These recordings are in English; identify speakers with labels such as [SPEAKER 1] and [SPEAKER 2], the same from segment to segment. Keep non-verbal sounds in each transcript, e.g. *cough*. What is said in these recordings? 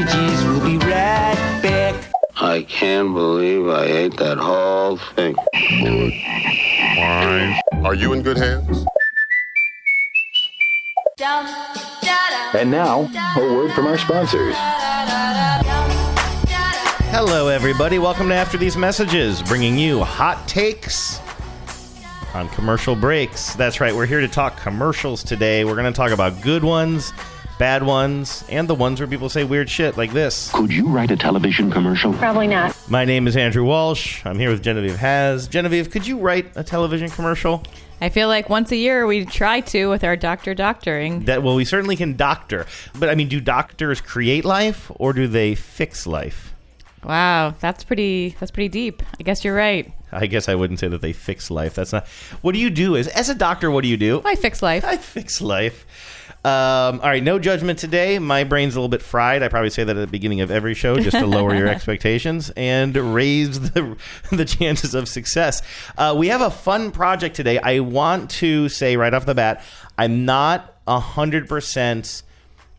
[SPEAKER 1] messages. We'll be right back.
[SPEAKER 2] I can't believe I ate that whole thing.
[SPEAKER 3] Are you in good hands?
[SPEAKER 4] And now, a word from our sponsors.
[SPEAKER 5] Hello, everybody. Welcome to After These Messages, bringing you hot takes on commercial breaks. That's right, we're here to talk commercials today. We're going to talk about good ones, bad ones, and the ones where people say weird shit like this.
[SPEAKER 4] Could you write a television commercial?
[SPEAKER 6] Probably not.
[SPEAKER 5] My name is Andrew Walsh. I'm here with Genevieve Has. Genevieve, could you write a television commercial?
[SPEAKER 6] I feel like once a year we try to with our doctor doctoring.
[SPEAKER 5] That well, we certainly can doctor, but I mean, do doctors create life or do they fix life?
[SPEAKER 6] Wow, that's pretty that's pretty deep. I guess you're right.
[SPEAKER 5] I guess I wouldn't say that they fix life. That's not. What do you do as as a doctor? What do you do?
[SPEAKER 6] I fix life.
[SPEAKER 5] I fix life. Um, all right, no judgment today. My brain's a little bit fried. I probably say that at the beginning of every show just to lower your *laughs* expectations and raise the *laughs* the chances of success. Uh, we have a fun project today. I want to say right off the bat, I'm not hundred percent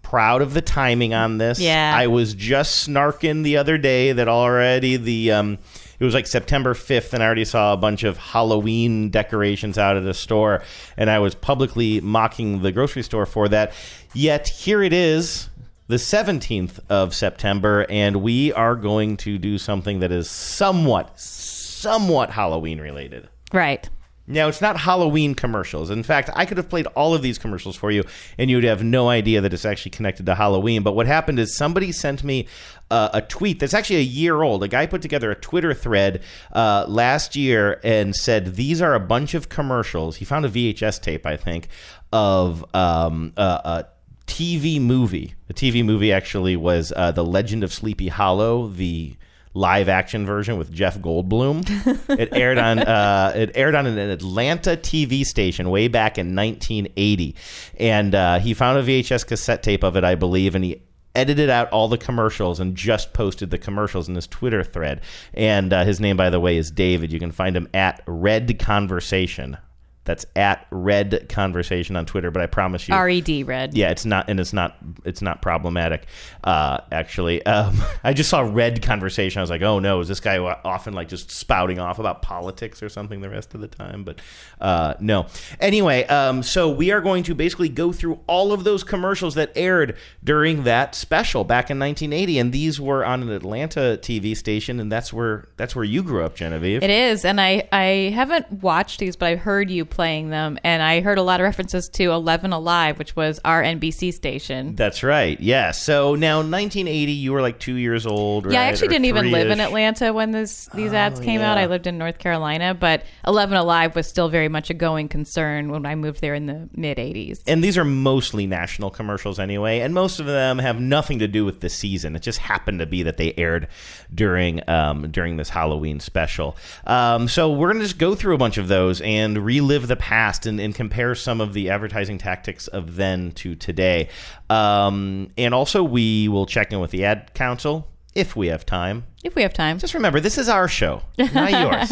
[SPEAKER 5] proud of the timing on this.
[SPEAKER 6] Yeah.
[SPEAKER 5] I was just snarking the other day that already the um it was like September 5th and I already saw a bunch of Halloween decorations out at the store and I was publicly mocking the grocery store for that. Yet here it is the 17th of September and we are going to do something that is somewhat somewhat Halloween related.
[SPEAKER 6] right.
[SPEAKER 5] Now, it's not Halloween commercials. In fact, I could have played all of these commercials for you, and you'd have no idea that it's actually connected to Halloween. But what happened is somebody sent me uh, a tweet that's actually a year old. A guy put together a Twitter thread uh, last year and said, These are a bunch of commercials. He found a VHS tape, I think, of um, uh, a TV movie. The TV movie actually was uh, The Legend of Sleepy Hollow, the live action version with Jeff Goldblum. *laughs* it aired on uh, it aired on an Atlanta TV station way back in 1980, and uh, he found a VHS cassette tape of it, I believe, and he edited out all the commercials and just posted the commercials in his Twitter thread. And uh, his name, by the way, is David. You can find him at Red Conversation. That's at Red Conversation on Twitter. But I promise you,
[SPEAKER 6] R E D red.
[SPEAKER 5] yeah, it's not, and it's not, it's not problematic. Uh, actually, um, *laughs* I just saw red conversation. I was like, oh no, is this guy often like just spouting off about politics or something the rest of the time? But uh, no. Anyway, um, so we are going to basically go through all of those commercials that aired during that special back in 1980, and these were on an Atlanta TV station, and that's where that's where you grew up, Genevieve.
[SPEAKER 6] It is, and I I haven't watched these, but I've heard you playing them, and I heard a lot of references to Eleven Alive, which was our NBC station.
[SPEAKER 5] That's right. Yeah. So now 1980, you were like two years old.
[SPEAKER 6] Yeah, I actually
[SPEAKER 5] Or
[SPEAKER 6] didn't even live in. Atlanta when this these ads came out. I lived in North Carolina, but Eleven Alive was still very much a going concern when I moved there in the mid '80s.
[SPEAKER 5] and these are mostly national commercials anyway, and most of them have nothing to do with the season. It just happened to be that they aired during um, during this Halloween special. Um, so we're gonna just go through a bunch of those and relive the past and, and compare some of the advertising tactics of then to today. Um, and also we will check in with the ad council if we have time.
[SPEAKER 6] If we have time,
[SPEAKER 5] Just remember, this is our show, not yours.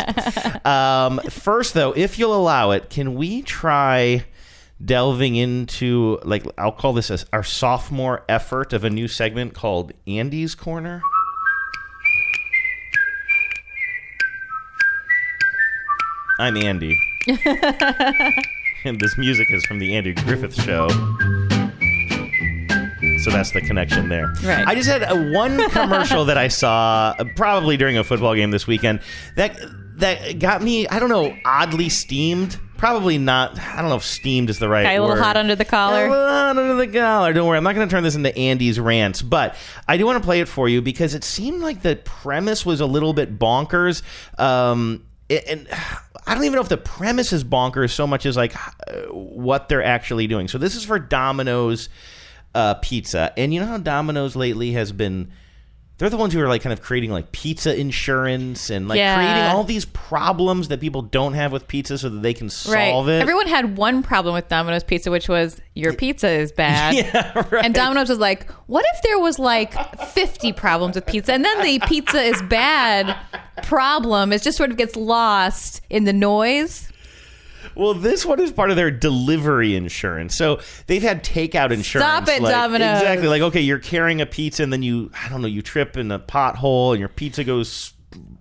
[SPEAKER 5] *laughs* um, first, though, if you'll allow it, can we try delving into, like, I'll call this a, our sophomore effort of a new segment called Andy's Corner? I'm Andy. And *laughs* this music is from the Andy Griffith Show. So that's the connection there.
[SPEAKER 6] Right.
[SPEAKER 5] I just had a one *laughs* commercial that I saw uh, probably during a football game this weekend that that got me. I don't know, oddly steamed. Probably not. I don't know if steamed is the right.
[SPEAKER 6] got a little
[SPEAKER 5] word.
[SPEAKER 6] hot under the
[SPEAKER 5] A
[SPEAKER 6] collar.
[SPEAKER 5] little hot under the collar. Don't worry, I'm not going to turn this into Andy's rants, but I do want to play it for you because it seemed like the premise was a little bit bonkers. Um, and *sighs* I don't even know if the premise is bonkers so much as like uh, what they're actually doing. So this is for Domino's uh, Pizza, and you know how Domino's lately has been. They're the ones who are like kind of creating like pizza insurance and like
[SPEAKER 6] Yeah.
[SPEAKER 5] creating all these problems that people don't have with pizza so that they can
[SPEAKER 6] Right.
[SPEAKER 5] solve it.
[SPEAKER 6] Everyone had one problem with Domino's pizza, which was your pizza is *laughs* bad.
[SPEAKER 5] Yeah, right.
[SPEAKER 6] And Domino's was like, what if there was like 50 problems with pizza? And then the pizza is bad problem, it just sort of gets lost in the noise.
[SPEAKER 5] Well, this one is part of their delivery insurance. So they've had takeout insurance.
[SPEAKER 6] Stop it,
[SPEAKER 5] like,
[SPEAKER 6] Domino's.
[SPEAKER 5] Exactly. Like, okay, you're carrying a pizza and then you, I don't know, you trip in a pothole and your pizza goes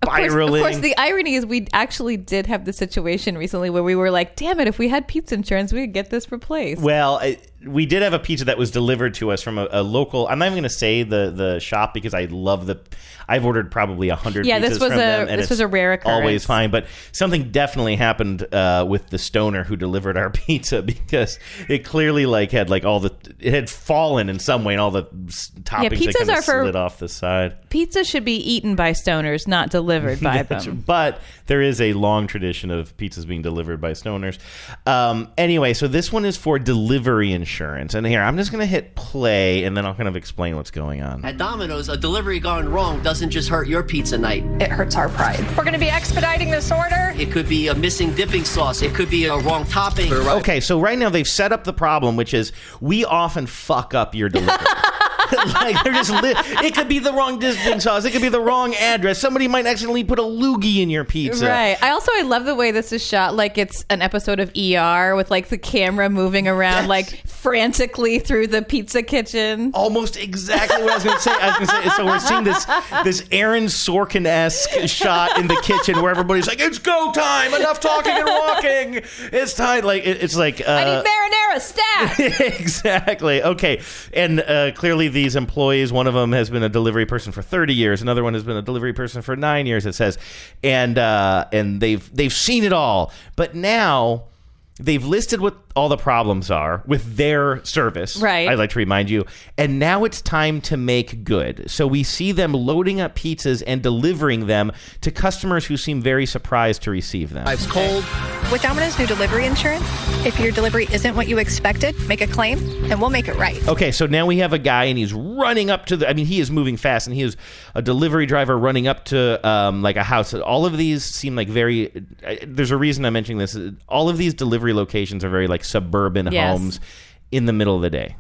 [SPEAKER 6] Of course, of course, the irony is we actually did have the situation recently where we were like, "Damn it! If we had pizza insurance, we could get this replaced."
[SPEAKER 5] Well, I, we did have a pizza that was delivered to us from a, a local. I'm not even going to say the the shop because I love the. I've ordered probably a hundred.
[SPEAKER 6] Yeah, this
[SPEAKER 5] pizzas
[SPEAKER 6] was
[SPEAKER 5] from
[SPEAKER 6] a-
[SPEAKER 5] them, and
[SPEAKER 6] this was a rare occurrence.
[SPEAKER 5] Always fine, but something definitely happened uh, with the stoner who delivered our *laughs* pizza because it clearly like had like all the it had fallen in some way and all the toppings
[SPEAKER 6] pizzas
[SPEAKER 5] had kind
[SPEAKER 6] are
[SPEAKER 5] of
[SPEAKER 6] for-
[SPEAKER 5] slid off the side.
[SPEAKER 6] Pizza should be eaten by stoners, not delivered by *laughs* them.
[SPEAKER 5] But there is a long tradition of pizzas being delivered by stoners. Um, anyway, so this one is for delivery insurance. And here, I'm just going to hit play and then I'll kind of explain what's going on.
[SPEAKER 7] At Domino's, a delivery gone wrong doesn't just hurt your pizza night.
[SPEAKER 8] It hurts our pride.
[SPEAKER 9] We're going to be expediting this order.
[SPEAKER 7] It could be a missing dipping sauce. It could be a wrong topping.
[SPEAKER 5] Okay, so right now they've set up the problem, which is we often fuck up your delivery. *laughs* *laughs* like they're just li- it could be the wrong dipping sauce it could be the wrong address somebody might accidentally put a loogie in your pizza
[SPEAKER 6] Right. I also I love the way this is shot like it's an episode of ER with like the camera moving around
[SPEAKER 5] Yes.
[SPEAKER 6] like frantically through the pizza kitchen.
[SPEAKER 5] almost exactly what I was going to say. I was going to say. So we're seeing this this Aaron Sorkin esque shot in the kitchen where everybody's like, "It's go time! Enough talking and walking! It's time!" Like it, it's like. Uh,
[SPEAKER 6] I need marinara stat. *laughs*
[SPEAKER 5] exactly. Okay. And uh, clearly, these employees, one of them has been a delivery person for 30 years, another one has been a delivery person for nine years. It says, and uh, and they've they've seen it all, but now. They've listed what all the problems are with their service.
[SPEAKER 6] Right.
[SPEAKER 5] I'd like to remind you. And now it's time to make good. So we see them loading up pizzas and delivering them to customers who seem very surprised to receive them.
[SPEAKER 7] It's cold.
[SPEAKER 8] With Domino's new delivery insurance, if your delivery isn't what you expected, make a claim and we'll make it right.
[SPEAKER 5] Okay, so now we have a guy and he's running up to the. I mean, he is moving fast and he is a delivery driver running up to um, like a house. All of these seem like very. Uh, there's a reason I'm mentioning this. All of these delivery locations are very like suburban
[SPEAKER 6] Yes.
[SPEAKER 5] homes in the middle of the day.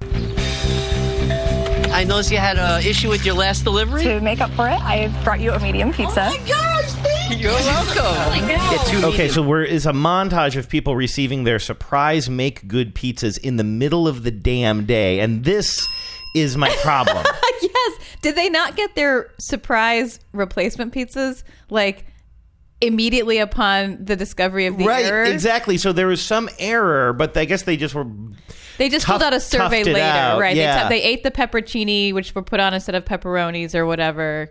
[SPEAKER 7] I noticed you had an issue with your last delivery.
[SPEAKER 9] To make up for it, I brought you a medium pizza.
[SPEAKER 7] Oh my gosh, thank You're welcome. Get
[SPEAKER 5] Okay, so we're is a montage of people receiving their surprise make good pizzas in the middle of the damn day, and this is my problem. *laughs*
[SPEAKER 6] yes. Did they not get their surprise replacement pizzas like immediately upon the discovery of the
[SPEAKER 5] right,
[SPEAKER 6] error?
[SPEAKER 5] exactly. So there was some error, but I guess they just were
[SPEAKER 6] They just
[SPEAKER 5] Tough-
[SPEAKER 6] filled out a survey later,
[SPEAKER 5] out,
[SPEAKER 6] right?
[SPEAKER 5] yeah.
[SPEAKER 6] They, t- they ate the pepperoncini, which were put on instead of pepperonis or whatever.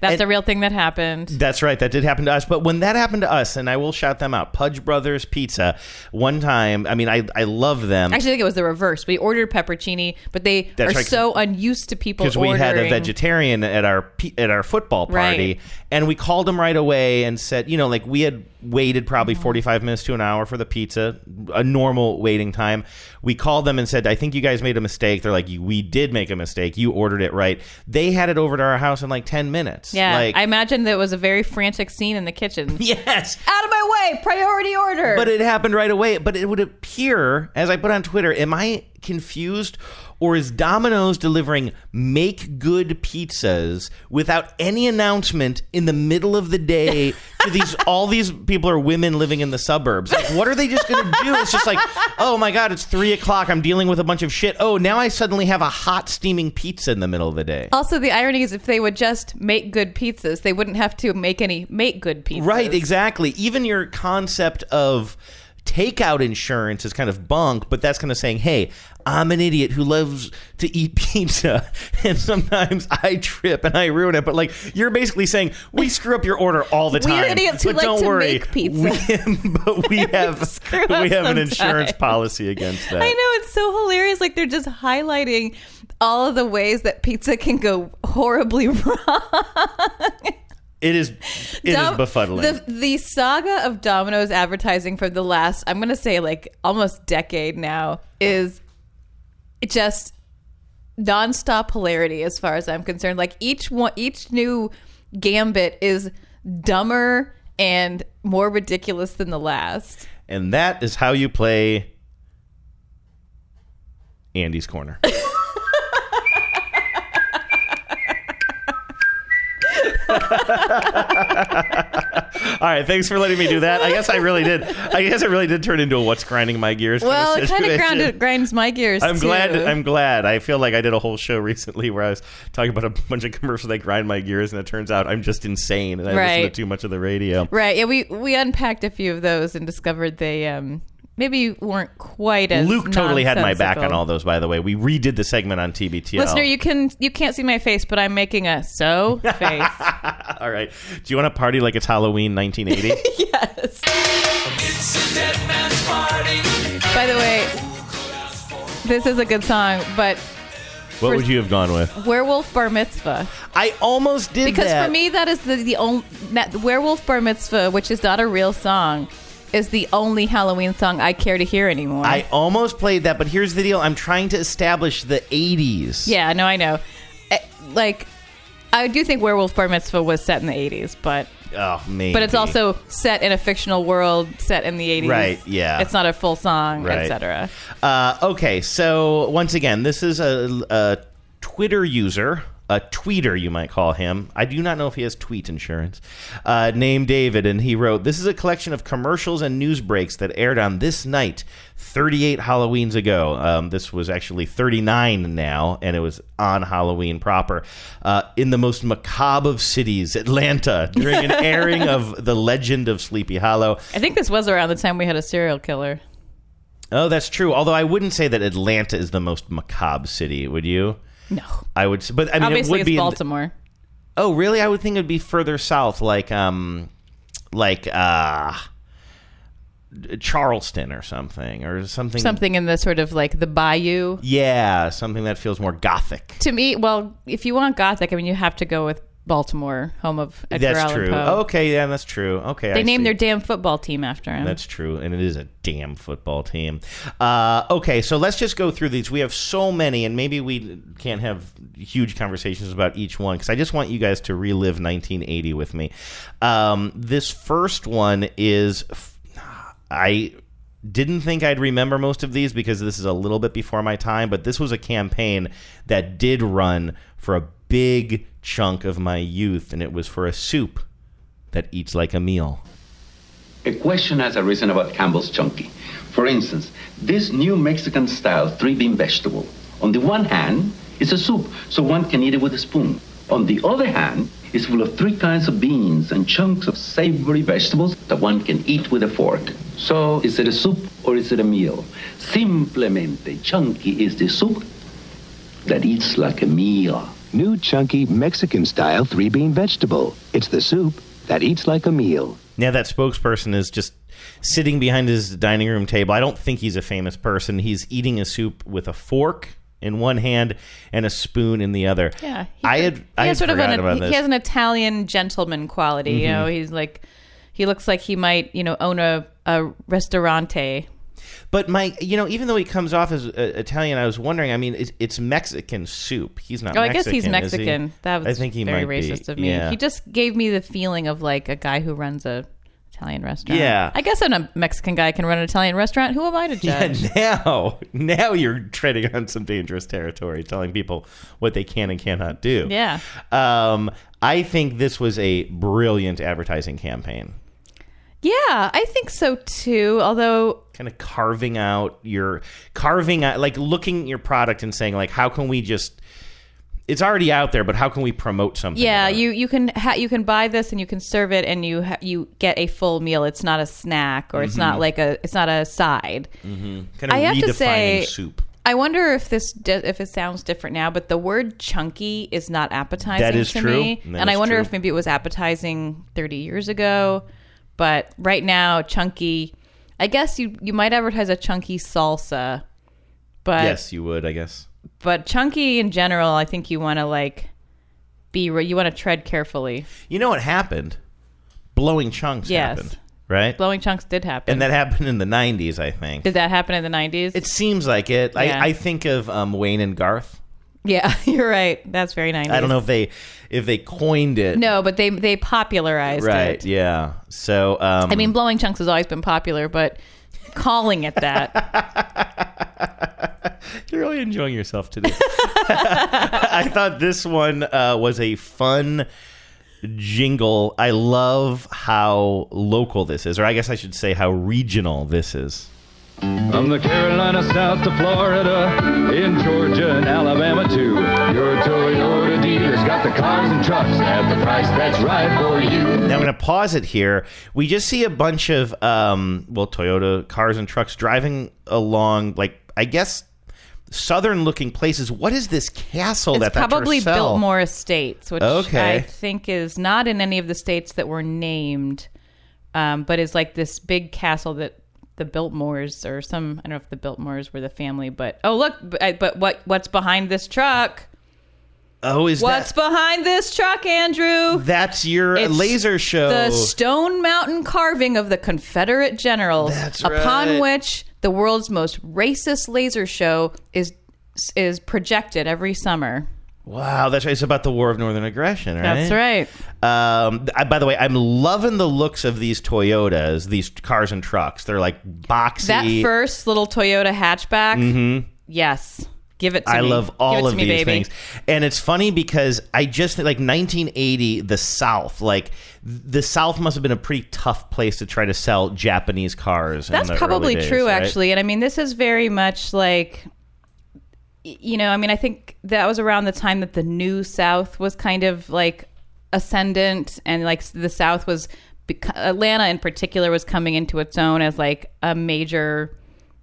[SPEAKER 6] That's
[SPEAKER 5] And-
[SPEAKER 6] a real thing that happened.
[SPEAKER 5] That's right. That did happen to us. But when that happened to us, and I will shout them out, Pudge Brothers Pizza. One time, I mean, I I love them
[SPEAKER 6] Actually, I think it was the reverse. We ordered pepperoncini, but they
[SPEAKER 5] That's
[SPEAKER 6] are
[SPEAKER 5] right.
[SPEAKER 6] so unused to people
[SPEAKER 5] because we had a vegetarian at our at our football party,
[SPEAKER 6] Right.
[SPEAKER 5] And we called them right away and said, you know, like we had waited
[SPEAKER 6] Mm-hmm.
[SPEAKER 5] probably forty five minutes to an hour for the pizza, a normal waiting time. We called them and said, I think you guys made a mistake. They're like, we did make a mistake. You ordered it right. They had it over to our house in like ten minutes.
[SPEAKER 6] Yeah,
[SPEAKER 5] like,
[SPEAKER 6] I imagine that was a very frantic scene in the kitchen. *laughs*
[SPEAKER 5] yes.
[SPEAKER 6] Out of my way, priority order.
[SPEAKER 5] But it happened right away. But it would appear, as I put on Twitter, am I confused? Or is Domino's delivering make good pizzas without any announcement in the middle of the day to these *laughs* all these people are women living in the suburbs? Like, what are they just gonna do? It's just like, oh my god, it's three o'clock, I'm dealing with a bunch of shit. Oh, now I suddenly have a hot steaming pizza in the middle of the day.
[SPEAKER 6] also, the irony is if they would just make good pizzas, they wouldn't have to make any make good pizzas.
[SPEAKER 5] Right, exactly. Even your concept of takeout insurance is kind of bunk, but that's kind of saying, hey, I'm an idiot who loves to eat *laughs* pizza, and sometimes I trip and I ruin it. But like, you're basically saying we *laughs* screw up your order all the time.
[SPEAKER 6] We're idiots who
[SPEAKER 5] but
[SPEAKER 6] like
[SPEAKER 5] don't
[SPEAKER 6] to
[SPEAKER 5] worry,
[SPEAKER 6] make pizza.
[SPEAKER 5] We, *laughs* but we have we
[SPEAKER 6] up
[SPEAKER 5] have an insurance policy against that.
[SPEAKER 6] I know it's so hilarious. Like they're just highlighting all of the ways that pizza can go horribly wrong.
[SPEAKER 5] It is it is
[SPEAKER 6] Dom-
[SPEAKER 5] befuddling.
[SPEAKER 6] The the saga of Domino's advertising for the last, I'm gonna say like almost decade now, is just nonstop hilarity as far as I'm concerned. Like each one, each new gambit is dumber and more ridiculous than the last.
[SPEAKER 5] and that is how you play Andy's corner. *laughs* All right, thanks for letting me do that. I guess I really did. I guess I really did turn into a what's grinding my gears. kind
[SPEAKER 6] well, it kind of
[SPEAKER 5] situation.
[SPEAKER 6] ground, grinds my gears.
[SPEAKER 5] I'm
[SPEAKER 6] too.
[SPEAKER 5] glad. I'm glad. I feel like I did a whole show recently where I was talking about a bunch of commercials that grind my gears, and it turns out I'm just insane and I listen to too much of the radio.
[SPEAKER 6] Right. Yeah, we we unpacked a few of those and discovered they um maybe you weren't quite as
[SPEAKER 5] Luke totally had my back on all those. By the way, we redid the segment on TBTL.
[SPEAKER 6] Listener, you can you can't see my face, but I'm making a so face. *laughs*
[SPEAKER 5] All right. Do you want to party like it's Halloween 1980? *laughs*
[SPEAKER 6] yes. By the way, this is a good song, but
[SPEAKER 5] what would you have gone with?
[SPEAKER 6] Werewolf Bar Mitzvah.
[SPEAKER 5] I almost did
[SPEAKER 6] Because
[SPEAKER 5] that.
[SPEAKER 6] for me, that is the the only that Werewolf Bar Mitzvah, which is not a real song, is the only Halloween song I care to hear anymore.
[SPEAKER 5] I almost played that, but here's the deal: I'm trying to establish the 80s.
[SPEAKER 6] yeah, no, I know. Eh, Like, I do think Werewolf Bar Mitzvah was set in the '80s, but
[SPEAKER 5] Oh, maybe.
[SPEAKER 6] but it's also set in a fictional world set in the 80s.
[SPEAKER 5] Right, yeah.
[SPEAKER 6] It's not a full song,
[SPEAKER 5] Right.
[SPEAKER 6] etc.
[SPEAKER 5] Uh, okay, so once again, this is a, a Twitter user, a tweeter, you might call him. I do not know if he has tweet insurance. Uh, named David, and he wrote, "This is a collection of commercials and news breaks that aired on this night, 38 Halloweens ago. Um, this was actually 39 now, and it was on Halloween proper. Uh, in the most macabre of cities, Atlanta, during an *laughs* airing of The Legend of Sleepy Hollow."
[SPEAKER 6] I think this was around the time we had a serial killer.
[SPEAKER 5] Oh, that's true. Although I wouldn't say that Atlanta is the most macabre city, would you?
[SPEAKER 6] No,
[SPEAKER 5] I would, but I mean,
[SPEAKER 6] obviously
[SPEAKER 5] it would
[SPEAKER 6] it's
[SPEAKER 5] be. in-
[SPEAKER 6] Baltimore.
[SPEAKER 5] oh, really? I would think it'd be further south, like um, like uh, Charleston or something, or something.
[SPEAKER 6] Something in the sort of like the bayou.
[SPEAKER 5] Yeah, something that feels more gothic.
[SPEAKER 6] To me, well, if you want gothic, I mean, you have to go with Baltimore, home of Edgar
[SPEAKER 5] that's
[SPEAKER 6] Allan
[SPEAKER 5] true.
[SPEAKER 6] Poe.
[SPEAKER 5] Okay, yeah, that's true. Okay,
[SPEAKER 6] They
[SPEAKER 5] I
[SPEAKER 6] named
[SPEAKER 5] see.
[SPEAKER 6] their damn football team after him.
[SPEAKER 5] That's true, and it is a damn football team. Uh, okay, so let's just go through these. We have so many, and maybe we can't have huge conversations about each one because I just want you guys to relive 1980 with me. Um, this first one is I didn't think I'd remember most of these because this is a little bit before my time, but this was a campaign that did run for a big chunk of my youth, and it was for a soup that eats like a meal.
[SPEAKER 10] A question has arisen about Campbell's Chunky. For instance, this new Mexican style three bean vegetable. On the one hand, it's a soup, so one can eat it with a spoon. On the other hand, it's full of three kinds of beans and chunks of savory vegetables that one can eat with a fork. So, is it a soup or is it a meal? Simplemente, Chunky is the soup that eats like a meal.
[SPEAKER 11] New chunky Mexican style three bean vegetable. It's the soup that eats like a meal.
[SPEAKER 5] Now that spokesperson is just sitting behind his dining room table. I don't think he's a famous person. He's eating a soup with a fork in one hand and a spoon in the other.
[SPEAKER 6] Yeah,
[SPEAKER 5] I had
[SPEAKER 6] he
[SPEAKER 5] I had
[SPEAKER 6] sort of an, he.
[SPEAKER 5] Mm-hmm.
[SPEAKER 6] has an Italian gentleman quality. You know, he's like he looks like he might you know own a a restaurante.
[SPEAKER 5] But my, you know, even though he comes off as uh, Italian, I was wondering. I mean, it's, it's Mexican soup. He's not.
[SPEAKER 6] Oh, I guess he's
[SPEAKER 5] Mexican, he?
[SPEAKER 6] That was
[SPEAKER 5] I think he
[SPEAKER 6] very
[SPEAKER 5] might be.
[SPEAKER 6] racist of me.
[SPEAKER 5] Yeah.
[SPEAKER 6] He just gave me the feeling of like a guy who runs a Italian restaurant.
[SPEAKER 5] Yeah.
[SPEAKER 6] I guess a Mexican guy can run an Italian restaurant. Who am I to judge?
[SPEAKER 5] Yeah, *laughs* now, now you're treading on some dangerous territory, telling people what they can and cannot do.
[SPEAKER 6] Yeah.
[SPEAKER 5] Um, I think this was a brilliant advertising campaign.
[SPEAKER 6] Yeah, I think so too. Although
[SPEAKER 5] kind of carving out your carving out like looking at your product and saying like how can we just it's already out there but how can we promote something
[SPEAKER 6] Yeah, you you can ha- you can buy this and you can serve it and you ha- you get a full meal. It's not a snack or it's not mm-hmm. like a it's not a side. Mm-hmm.
[SPEAKER 5] kind of
[SPEAKER 6] I have
[SPEAKER 5] redefining
[SPEAKER 6] to say-
[SPEAKER 5] soup
[SPEAKER 6] I wonder if this di- if it sounds different now, but the word chunky is not appetizing
[SPEAKER 5] That is
[SPEAKER 6] to
[SPEAKER 5] true.
[SPEAKER 6] me, and I wonder
[SPEAKER 5] true.
[SPEAKER 6] if maybe it was appetizing 30 years ago. But right now, chunky. I guess you you might advertise a chunky salsa, but
[SPEAKER 5] yes you would i guess
[SPEAKER 6] but chunky in general, I think you want to like be re- you want to tread carefully.
[SPEAKER 5] you know what happened blowing chunks
[SPEAKER 6] Yes.
[SPEAKER 5] happened right
[SPEAKER 6] Blowing chunks did happen.
[SPEAKER 5] and that happened in the 90s i think
[SPEAKER 6] did that happen in the 90s?
[SPEAKER 5] it seems like it
[SPEAKER 6] Yeah.
[SPEAKER 5] I, I think of um, wayne and garth
[SPEAKER 6] yeah, *laughs* you're right. That's very 90s.
[SPEAKER 5] i don't know if they if they coined it
[SPEAKER 6] No, but they they popularized
[SPEAKER 5] right
[SPEAKER 6] it.
[SPEAKER 5] yeah so um,
[SPEAKER 6] I mean, blowing chunks has always been popular, but calling it that. *laughs*
[SPEAKER 5] You're really enjoying yourself today. *laughs* I thought this one uh, was a fun jingle. I love how local this is, or I guess I should say how regional this is.
[SPEAKER 12] From the Carolina south to Florida, in Georgia and Alabama too. Your Toyota dealer's got the cars and trucks at the price that's right for you.
[SPEAKER 5] Now I'm going to pause it here. We just see a bunch of um, well, Toyota cars and trucks driving along, like I guess southern-looking places. What is this castle
[SPEAKER 6] It's
[SPEAKER 5] that that
[SPEAKER 6] probably
[SPEAKER 5] Tercel-
[SPEAKER 6] Biltmore Estates, which
[SPEAKER 5] Okay.
[SPEAKER 6] I think is not in any of the states that were named, um, but is like this big castle that the Biltmores or some I don't know if the Biltmores were the family, but oh look, but, but what what's behind this truck?
[SPEAKER 5] Oh, is
[SPEAKER 6] What's
[SPEAKER 5] that
[SPEAKER 6] behind this truck, Andrew?
[SPEAKER 5] that's your
[SPEAKER 6] It's
[SPEAKER 5] laser show?
[SPEAKER 6] The Stone Mountain carving of the Confederate generals,
[SPEAKER 5] That's
[SPEAKER 6] upon
[SPEAKER 5] right.
[SPEAKER 6] which the world's most racist laser show is is projected every summer.
[SPEAKER 5] Wow, that's right. It's about the War of Northern Aggression, right?
[SPEAKER 6] That's right.
[SPEAKER 5] Um, I, by the way, I'm loving the looks of these Toyotas, these cars and trucks. They're like boxy.
[SPEAKER 6] That first little Toyota hatchback,
[SPEAKER 5] Mhm.
[SPEAKER 6] yes, give it to
[SPEAKER 5] I
[SPEAKER 6] me.
[SPEAKER 5] love all of
[SPEAKER 6] me,
[SPEAKER 5] these
[SPEAKER 6] baby.
[SPEAKER 5] things, and it's funny because I just like 1980, the South. Like the South must have been a pretty tough place to try to sell Japanese cars.
[SPEAKER 6] That's probably
[SPEAKER 5] days,
[SPEAKER 6] true,
[SPEAKER 5] right?
[SPEAKER 6] actually. And I mean, this is very much like, you know, I mean, I think that was around the time that the New South was kind of like ascendant, and like the South was, Atlanta in particular was coming into its own as like a major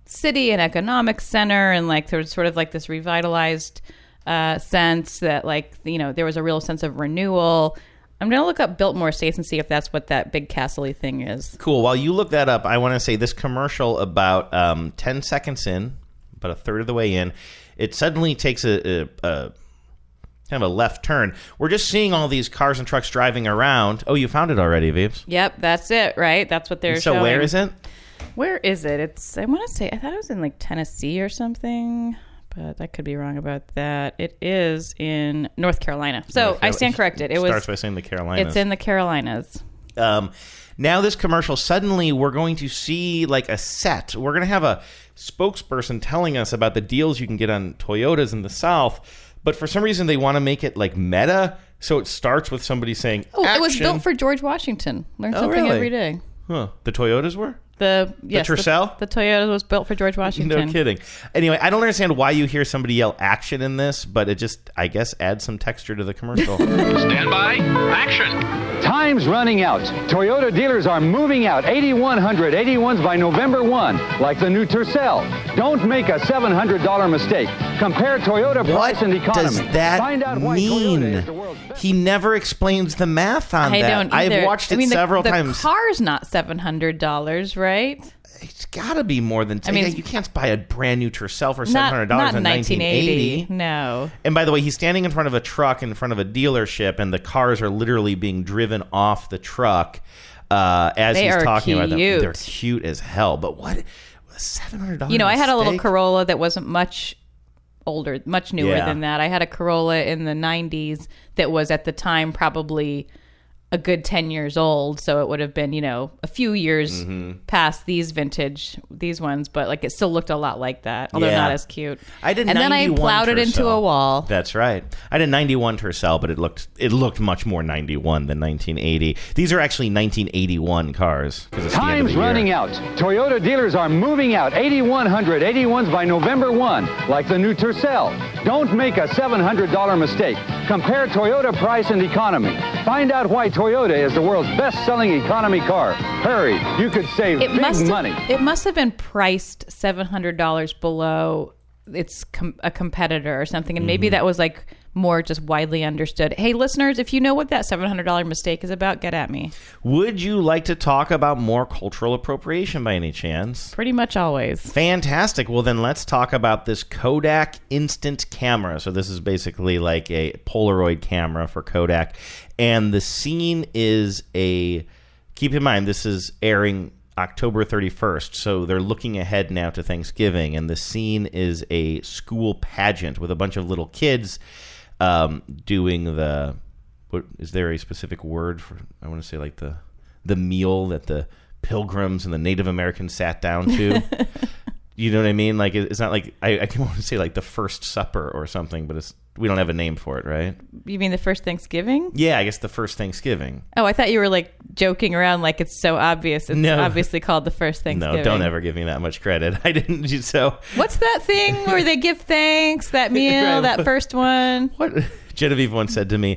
[SPEAKER 6] city and economic center, and like there was sort of like this revitalized uh, sense that like you know there was a real sense of renewal. I'm gonna look up Biltmore Estates and see if that's what that big castle thing is.
[SPEAKER 5] Cool. While you look that up, I want to say this commercial about um, 10 seconds in, about a third of the way in, it suddenly takes a, a, a kind of a left turn. We're just seeing all these cars and trucks driving around. Oh, you found it already, Vapes.
[SPEAKER 6] Yep, that's it, right? That's what they're
[SPEAKER 5] so
[SPEAKER 6] showing.
[SPEAKER 5] where is it?
[SPEAKER 6] Where is it? It's I want to say I thought it was in like Tennessee or something, but I could be wrong about that. It is in North Carolina. So
[SPEAKER 5] North
[SPEAKER 6] I stand corrected. It was
[SPEAKER 5] Starts by saying the Carolinas.
[SPEAKER 6] It's in the Carolinas.
[SPEAKER 5] Um, now this commercial suddenly we're going to see like a set we're going to have a spokesperson telling us about the deals you can get on toyotas in the south but for some reason they want to make it like meta so it starts with somebody saying
[SPEAKER 6] Oh, it was built for George Washington. Learn
[SPEAKER 5] Oh,
[SPEAKER 6] something
[SPEAKER 5] really?
[SPEAKER 6] every day.
[SPEAKER 5] huh the toyotas were
[SPEAKER 6] The yes,
[SPEAKER 5] Tercel?
[SPEAKER 6] The, Toyota was built for George Washington.
[SPEAKER 5] no kidding anyway i don't understand why you hear somebody yell action in this but it just i guess adds some texture to the commercial *laughs*
[SPEAKER 13] Stand by. Action.
[SPEAKER 14] Time's running out. Toyota dealers are moving out 8,100 81s by November 1, like the new Tercel. Don't make a $700 mistake. Compare Toyota price and economy.
[SPEAKER 5] does that
[SPEAKER 14] Find out why
[SPEAKER 5] mean
[SPEAKER 14] Toyota is the world's
[SPEAKER 5] he never explains the math on
[SPEAKER 6] I
[SPEAKER 5] that
[SPEAKER 6] don't either.
[SPEAKER 5] i've watched it
[SPEAKER 6] I mean, the-
[SPEAKER 5] several
[SPEAKER 6] the
[SPEAKER 5] times
[SPEAKER 6] car's not seven hundred dollars, right?
[SPEAKER 5] It's got to be more than.
[SPEAKER 6] I mean,
[SPEAKER 5] you can't buy a brand new Tercel for seven hundred dollars in
[SPEAKER 6] in
[SPEAKER 5] 1980.
[SPEAKER 6] 1980. No.
[SPEAKER 5] And by the way, he's standing in front of a truck in front of a dealership, and the cars are literally being driven off the truck uh, as
[SPEAKER 6] They
[SPEAKER 5] he's talking about them.
[SPEAKER 6] cute.
[SPEAKER 5] They're cute as hell. But what? Seven hundred dollars.
[SPEAKER 6] You know, I had a little Corolla that wasn't much older, much newer
[SPEAKER 5] Yeah.
[SPEAKER 6] than that. I had a Corolla in the 90s that was at the time probably a good 10 years old. So it would have been, you know, a few years
[SPEAKER 5] Mhm.
[SPEAKER 6] past these vintage, these ones, but like it still looked a lot like that, although
[SPEAKER 5] Yeah.
[SPEAKER 6] not as cute.
[SPEAKER 5] I did.
[SPEAKER 6] And then I plowed it into a wall.
[SPEAKER 5] That's right. I did 91 Tercel, but it looked it looked much more 91 than 1980. These are actually 1981 cars because it's the end of
[SPEAKER 14] Time's
[SPEAKER 5] the year.
[SPEAKER 14] running out. Toyota dealers are moving out 8,100 81s by November 1, like the new Tercel. Don't make a $700 mistake. Compare Toyota price and economy. Find out why Toyota is the world's best-selling economy car. Hurry, you could save
[SPEAKER 6] It
[SPEAKER 14] big
[SPEAKER 6] must
[SPEAKER 14] money.
[SPEAKER 6] have, it must have been priced $700 below its com- a competitor or something and maybe
[SPEAKER 5] Mm-hmm.
[SPEAKER 6] that was like more just widely understood. Hey listeners, if you know what that $700 mistake is about, get at me.
[SPEAKER 5] Would you like to talk about more cultural appropriation by any chance?
[SPEAKER 6] Pretty much always.
[SPEAKER 5] Fantastic. Well, then let's talk about this Kodak Instant Camera. So, this is basically like a Polaroid camera for Kodak. And the scene is a. Keep in mind, this is airing October 31st. So, they're looking ahead now to Thanksgiving. And the scene is a school pageant with a bunch of little kids um, doing the. What, is there a specific word for. I want to say like the the meal that the pilgrims and the Native Americans sat down to. *laughs* you know what I mean? Like it's not like I, I can *laughs* want to say like the first supper or something, but it's We don't have a name for it, right?
[SPEAKER 6] You mean the first Thanksgiving?
[SPEAKER 5] Yeah, I guess the first Thanksgiving.
[SPEAKER 6] Oh, I thought you were like joking around like it's so obvious. It's
[SPEAKER 5] No.
[SPEAKER 6] obviously called the first Thanksgiving.
[SPEAKER 5] No, don't ever give me that much credit. *laughs* I didn't. Do so
[SPEAKER 6] What's that thing where they give thanks? That *laughs* meal,
[SPEAKER 5] Right.
[SPEAKER 6] that first one.
[SPEAKER 5] What Genevieve once said to me,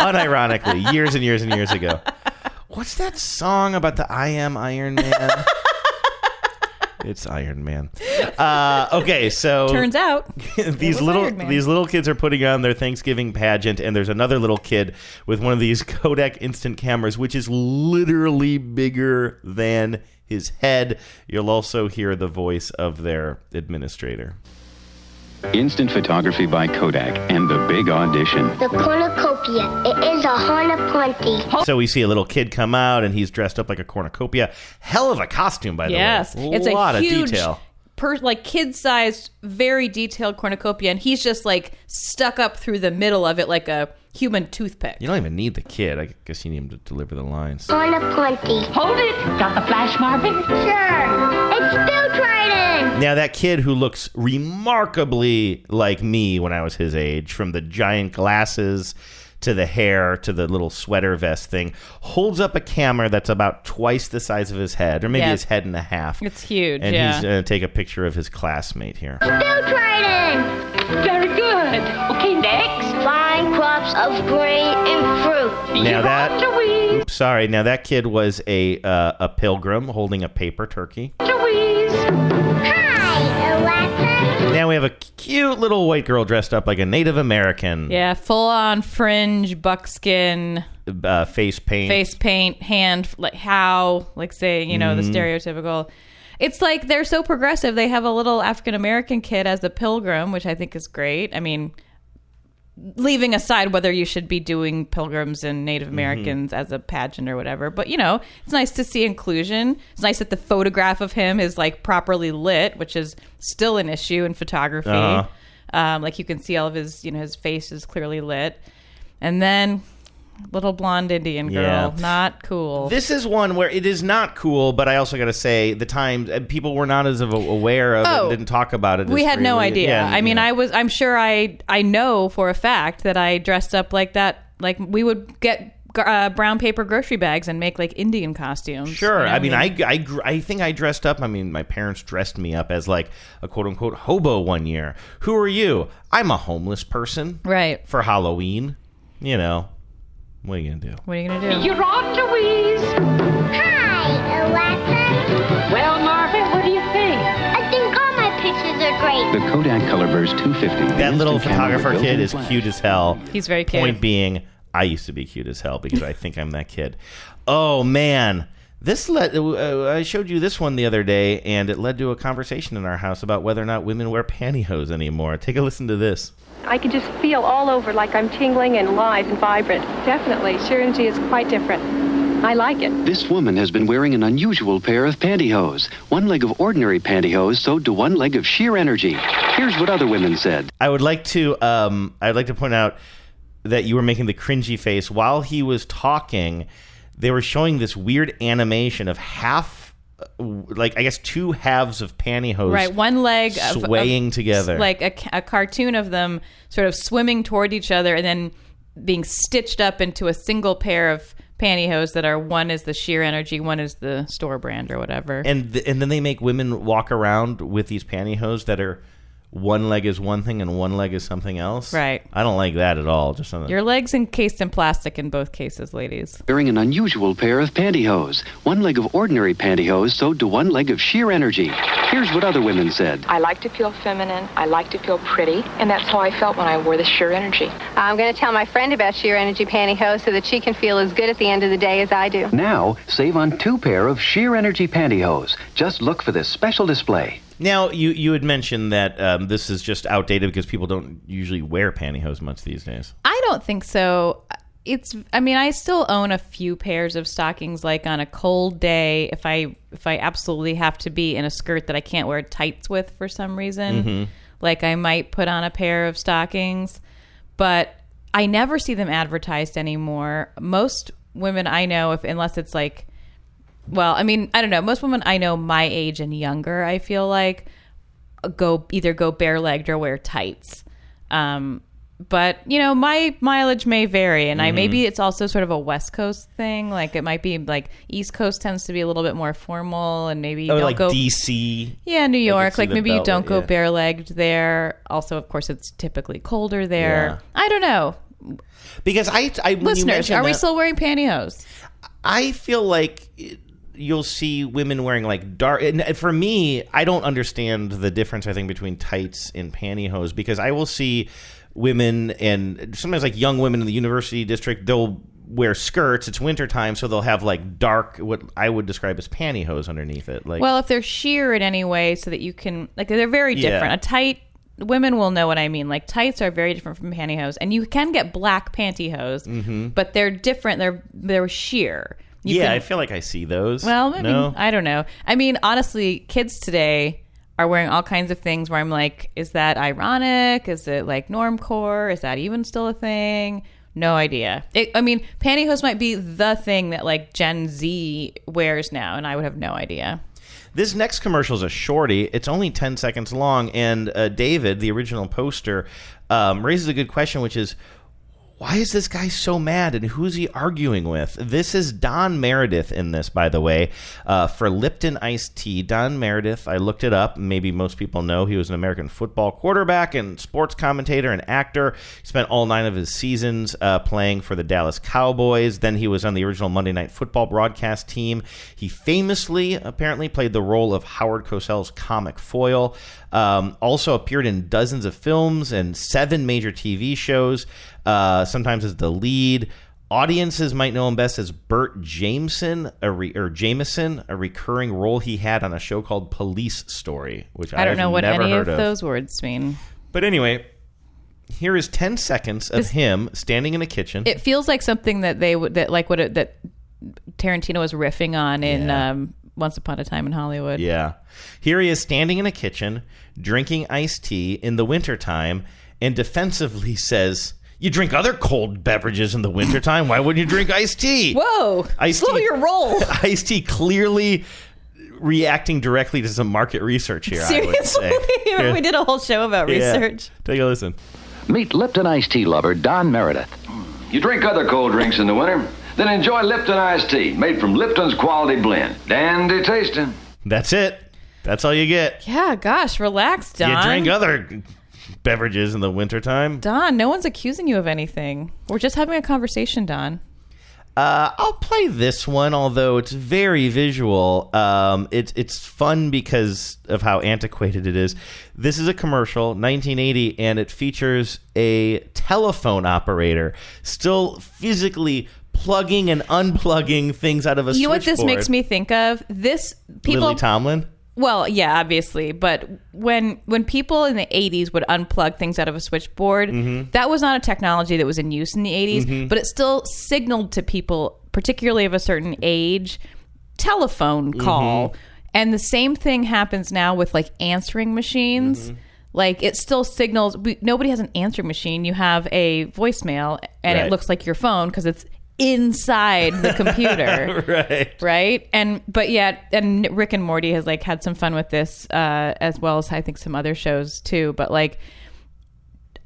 [SPEAKER 5] unironically, years and years and years ago. What's that song about the I am Iron Man? *laughs* it's Iron Man. Uh, okay, so *laughs*
[SPEAKER 6] Turns out *laughs*
[SPEAKER 5] these little these little kids are putting on their Thanksgiving pageant, and there's another little kid with one of these *laughs* Kodak instant cameras, which is literally bigger than his head. You'll also hear the voice of their administrator.
[SPEAKER 15] Instant photography by Kodak and the big audition.
[SPEAKER 16] The cornucopia. It is a horn of plenty.
[SPEAKER 5] So we see a little kid come out, and he's dressed up like a cornucopia. Hell of a costume, by the
[SPEAKER 6] yes,
[SPEAKER 5] way.
[SPEAKER 6] it's
[SPEAKER 5] lot
[SPEAKER 6] a huge,
[SPEAKER 5] of detail.
[SPEAKER 6] Per, like kid-sized, very detailed cornucopia, and he's just like stuck up through the middle of it like a human toothpick.
[SPEAKER 5] You don't even need the kid. I guess you need him to deliver the lines.
[SPEAKER 16] Horn of plenty. Hold it. Got the flash, Marvin? Sure. It's Bill Trident.
[SPEAKER 5] Now that kid who looks remarkably like me when I was his age, from the giant glasses to the hair to the little sweater vest thing, holds up a camera that's about twice the size of his head, or maybe
[SPEAKER 6] Yeah.
[SPEAKER 5] his head and a half.
[SPEAKER 6] It's huge.
[SPEAKER 5] And
[SPEAKER 6] yeah.
[SPEAKER 5] he's going to take a picture of his classmate here.
[SPEAKER 16] Bill Trident. Very good. Okay, next. Flying crops of grain and fruit.
[SPEAKER 5] Now that, oops, sorry. Now that kid was a uh, a pilgrim holding a paper turkey.
[SPEAKER 16] Louise. Hi, Alexa.
[SPEAKER 5] Now we have a cute little white girl dressed up like a Native American.
[SPEAKER 6] yeah, full-on fringe, buckskin,
[SPEAKER 5] Uh, face paint.
[SPEAKER 6] face paint, hand like how, like say, you know, the
[SPEAKER 5] Mhm.
[SPEAKER 6] stereotypical. It's like they're so progressive. They have a little African American kid as the pilgrim, which I think is great. I mean, leaving aside whether you should be doing pilgrims and Native Americans as a pageant or whatever, but you know, it's nice to see inclusion. It's nice that the photograph of him is like properly lit, which is still an issue in photography.
[SPEAKER 5] Uh-huh.
[SPEAKER 6] Um, like you can see all of his, you know, his face is clearly lit, and then little blonde Indian girl,
[SPEAKER 5] Yeah.
[SPEAKER 6] not cool.
[SPEAKER 5] This is one where it is not cool, but I also got to say the times uh, people were not as aware of it
[SPEAKER 6] Oh.
[SPEAKER 5] and didn't talk about it.
[SPEAKER 6] we had no idea.
[SPEAKER 5] Yeah,
[SPEAKER 6] I mean,
[SPEAKER 5] yeah.
[SPEAKER 6] I was. I'm sure. I. I know for a fact that I dressed up like that. Like we would get uh, brown paper grocery bags and make like Indian costumes.
[SPEAKER 5] Sure.
[SPEAKER 6] you know?
[SPEAKER 5] I mean, I, I, gr- I think I dressed up. I mean, my parents dressed me up as like a quote unquote hobo one year. Who are you? I'm a homeless person.
[SPEAKER 6] Right.
[SPEAKER 5] For Halloween. You know, what are you going to do?
[SPEAKER 6] What are you gonna do?
[SPEAKER 16] You're on, Louise. Hi, Alexa. Well, Marvin, what do you think? I think all my pictures are great.
[SPEAKER 15] The Kodak Colorburst 250.
[SPEAKER 5] That little
[SPEAKER 15] instant
[SPEAKER 5] photographer kid is
[SPEAKER 15] flash.
[SPEAKER 5] cute as hell.
[SPEAKER 6] He's very cute.
[SPEAKER 5] Point being, I used to be cute as hell because I think I'm that kid. Oh man, this led. Uh, I showed you this one the other day, and it led to a conversation in our house about whether or not women wear pantyhose anymore. Take a listen to this.
[SPEAKER 9] I can just feel all over like I'm tingling and live and vibrant. Definitely. Sheer energy is quite different. I like it.
[SPEAKER 17] This woman has been wearing an unusual pair of pantyhose. One leg of ordinary pantyhose sewed to one leg of sheer energy. Here's what other women said.
[SPEAKER 5] I would like to. Um, I'd like to point out that you were making the cringy face while he was talking. They were showing this weird animation of half, like I guess two halves of pantyhose,
[SPEAKER 6] Right, one leg
[SPEAKER 5] swaying
[SPEAKER 6] of-
[SPEAKER 5] together,
[SPEAKER 6] like a, a cartoon of them sort of swimming toward each other and then being stitched up into a single pair of pantyhose that are one is the sheer energy, one is the store brand or whatever.
[SPEAKER 5] and th- and then they make women walk around with these pantyhose that are one leg is one thing and one leg is something else.
[SPEAKER 6] Right.
[SPEAKER 5] I don't like that at all. Just on the,
[SPEAKER 6] Your legs encased in plastic in both cases, ladies.
[SPEAKER 17] Wearing an unusual pair of pantyhose. One leg of ordinary pantyhose sewed to one leg of sheer energy. Here's what other women said.
[SPEAKER 18] I like to feel feminine. I like to feel pretty. And that's how I felt when I wore the sheer energy.
[SPEAKER 19] I'm going to tell my friend about Sheer Energy Pantyhose so that she can feel as good at the end of the day as I do.
[SPEAKER 17] Now, save on two pair of sheer energy pantyhose. Just look for this special display.
[SPEAKER 5] Now you you had mentioned that um, this is just outdated because people don't usually wear pantyhose much these days.
[SPEAKER 6] I don't think so. It's I mean, I still own a few pairs of stockings like on a cold day if I if I absolutely have to be in a skirt that I can't wear tights with for some reason.
[SPEAKER 5] Mhm.
[SPEAKER 6] Like I might put on a pair of stockings, but I never see them advertised anymore. Most women I know if unless it's like well, I mean, I don't know. Most women I know my age and younger, I feel like go either go bare legged or wear tights. Um, but you know, my mileage may vary, and I
[SPEAKER 5] Mhm.
[SPEAKER 6] maybe it's also sort of a West Coast thing. Like it might be like East Coast tends to be a little bit more formal, and maybe you
[SPEAKER 5] Oh,
[SPEAKER 6] don't
[SPEAKER 5] like
[SPEAKER 6] go
[SPEAKER 5] DC.
[SPEAKER 6] Yeah, New York. Like maybe you don't go
[SPEAKER 5] yeah.
[SPEAKER 6] bare legged there. Also, of course, it's typically colder there. I don't know.
[SPEAKER 5] Because I, I when you
[SPEAKER 6] Listeners, are we
[SPEAKER 5] that-
[SPEAKER 6] still wearing pantyhose?
[SPEAKER 5] I feel like it- you'll see women wearing like dark. And for me, I don't understand the difference. I think between tights and pantyhose because I will see women and sometimes like young women in the university district. They'll wear skirts. It's wintertime, so they'll have like dark, what I would describe as pantyhose underneath it. Like,
[SPEAKER 6] well, if they're sheer in any way, so that you can like they're very
[SPEAKER 5] Yeah.
[SPEAKER 6] different. A tight women will know what I mean. Like tights are very different from pantyhose, and you can get black pantyhose,
[SPEAKER 5] Mhm.
[SPEAKER 6] but they're different. They're they're sheer. You
[SPEAKER 5] yeah,
[SPEAKER 6] can-
[SPEAKER 5] I feel like I see those.
[SPEAKER 6] Well, I
[SPEAKER 5] no,
[SPEAKER 6] I don't know. I mean, honestly, kids today are wearing all kinds of things where I'm like, is that ironic? Is it like normcore? Is that even still a thing? No idea. It, I mean, pantyhose might be the thing that like Gen Z wears now, and I would have no idea.
[SPEAKER 5] This next commercial is a shorty. It's only 10 seconds long. And uh, David, the original poster, um, raises a good question, which is why is this guy so mad and who's he arguing with? This is Don Meredith in this, by the way, uh, for Lipton Iced Tea. Don Meredith, I looked it up. Maybe most people know he was an American football quarterback and sports commentator and actor. He spent all nine of his seasons uh, playing for the Dallas Cowboys. Then he was on the original Monday Night Football broadcast team. He famously, apparently, played the role of Howard Cosell's comic foil. Um, also appeared in dozens of films and seven major TV shows, uh, sometimes as the lead. Audiences might know him best as Bert Jameson, a re- or Jameson, a recurring role he had on a show called Police Story, which
[SPEAKER 6] I don't
[SPEAKER 5] I've
[SPEAKER 6] know what any
[SPEAKER 5] heard
[SPEAKER 6] of those words mean.
[SPEAKER 5] But anyway, here is 10 seconds of
[SPEAKER 6] This-
[SPEAKER 5] him standing in a kitchen.
[SPEAKER 6] It feels like something that they would that like what it, that Tarantino was riffing on in
[SPEAKER 5] Yeah.
[SPEAKER 6] um, Once Upon a Time in Hollywood.
[SPEAKER 5] Yeah. Here he is standing in a kitchen, drinking iced tea in the wintertime, and defensively *laughs* says, You drink other cold beverages in the wintertime. Why wouldn't you drink iced tea?
[SPEAKER 6] Whoa!
[SPEAKER 5] Iced
[SPEAKER 6] slow
[SPEAKER 5] tea-
[SPEAKER 6] your roll. *laughs*
[SPEAKER 5] Iced tea clearly reacting directly to some market research here, I would
[SPEAKER 6] Seriously,
[SPEAKER 5] say. *laughs*
[SPEAKER 6] we did a whole show about
[SPEAKER 5] Yeah.
[SPEAKER 6] research.
[SPEAKER 5] Take a listen.
[SPEAKER 11] Meet Lipton iced tea lover Don Meredith.
[SPEAKER 20] You drink other cold drinks in the winter? Then enjoy Lipton iced tea, made from Lipton's quality blend. Dandy tasting.
[SPEAKER 5] That's it. That's all you get.
[SPEAKER 6] Yeah, gosh, relax, Don.
[SPEAKER 5] You drink other beverages in the wintertime.
[SPEAKER 6] Don, no one's accusing you of anything. We're just having a conversation, Don.
[SPEAKER 5] Uh, I'll play this one, although it's very visual. Um, it's it's fun because of how antiquated it is. This is a commercial, 1980, and it features a telephone operator still physically plugging and unplugging things out of a
[SPEAKER 6] you know what this makes me think of? This people.
[SPEAKER 5] Lily Tomlin.
[SPEAKER 6] Well, yeah, obviously, but when when people in the 80s would unplug things out of a switchboard,
[SPEAKER 5] Mhm.
[SPEAKER 6] that was not a technology that was in use in the 80s,
[SPEAKER 5] Mhm.
[SPEAKER 6] but it still signaled to people, particularly of a certain age, telephone call.
[SPEAKER 5] Mhm.
[SPEAKER 6] And the same thing happens now with like answering machines. Like it still signals. We, nobody has an answering machine. You have a voicemail, and
[SPEAKER 5] Right.
[SPEAKER 6] it looks like your phone because it's inside the *laughs* computer
[SPEAKER 5] right.
[SPEAKER 6] right and but yet and rick and morty has like had some fun with this uh as well as i think some other shows too but like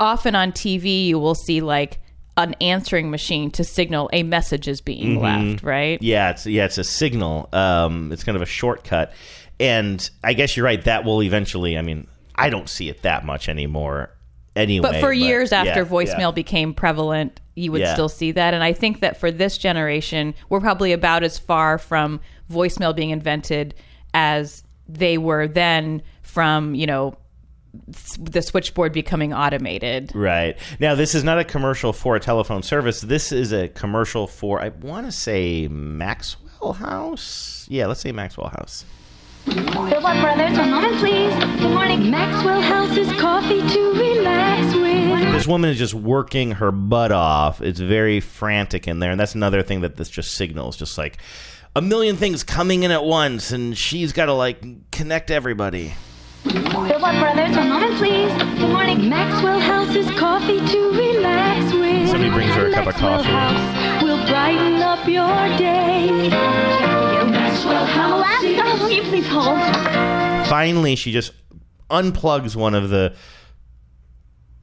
[SPEAKER 6] often on tv you will see like an answering machine to signal a message is being
[SPEAKER 5] Mhm.
[SPEAKER 6] left right
[SPEAKER 5] Yeah, it's yeah, it's a signal. Um, it's kind of a shortcut, and I guess you're right. That will eventually. I mean, I don't see it that much anymore. Anyway,
[SPEAKER 6] but for years after
[SPEAKER 5] yeah,
[SPEAKER 6] voicemail
[SPEAKER 5] yeah.
[SPEAKER 6] became prevalent you would
[SPEAKER 5] Yeah.
[SPEAKER 6] still see that and i think that for this generation we're probably about as far from voicemail being invented as they were then from you know the switchboard becoming automated
[SPEAKER 5] Right. Now, this is not a commercial for a telephone service. This is a commercial for, I want to say Maxwell House. Yeah, let's say Maxwell House.
[SPEAKER 16] Philip Brothers, one moment, please. Good morning. Maxwell House's coffee to relax with.
[SPEAKER 5] This woman is just working her butt off. It's very frantic in there. And that's another thing that this just signals. Just like a million things coming in at once, and she's got to like connect everybody.
[SPEAKER 16] Philip Brothers, one moment, please. Good morning. Maxwell House's coffee to relax with.
[SPEAKER 5] Somebody brings her a cup of
[SPEAKER 16] Maxwell
[SPEAKER 5] coffee.
[SPEAKER 16] House will brighten up your day. Maxwell House. Oh, will you please hold?
[SPEAKER 5] Finally, she just unplugs one of the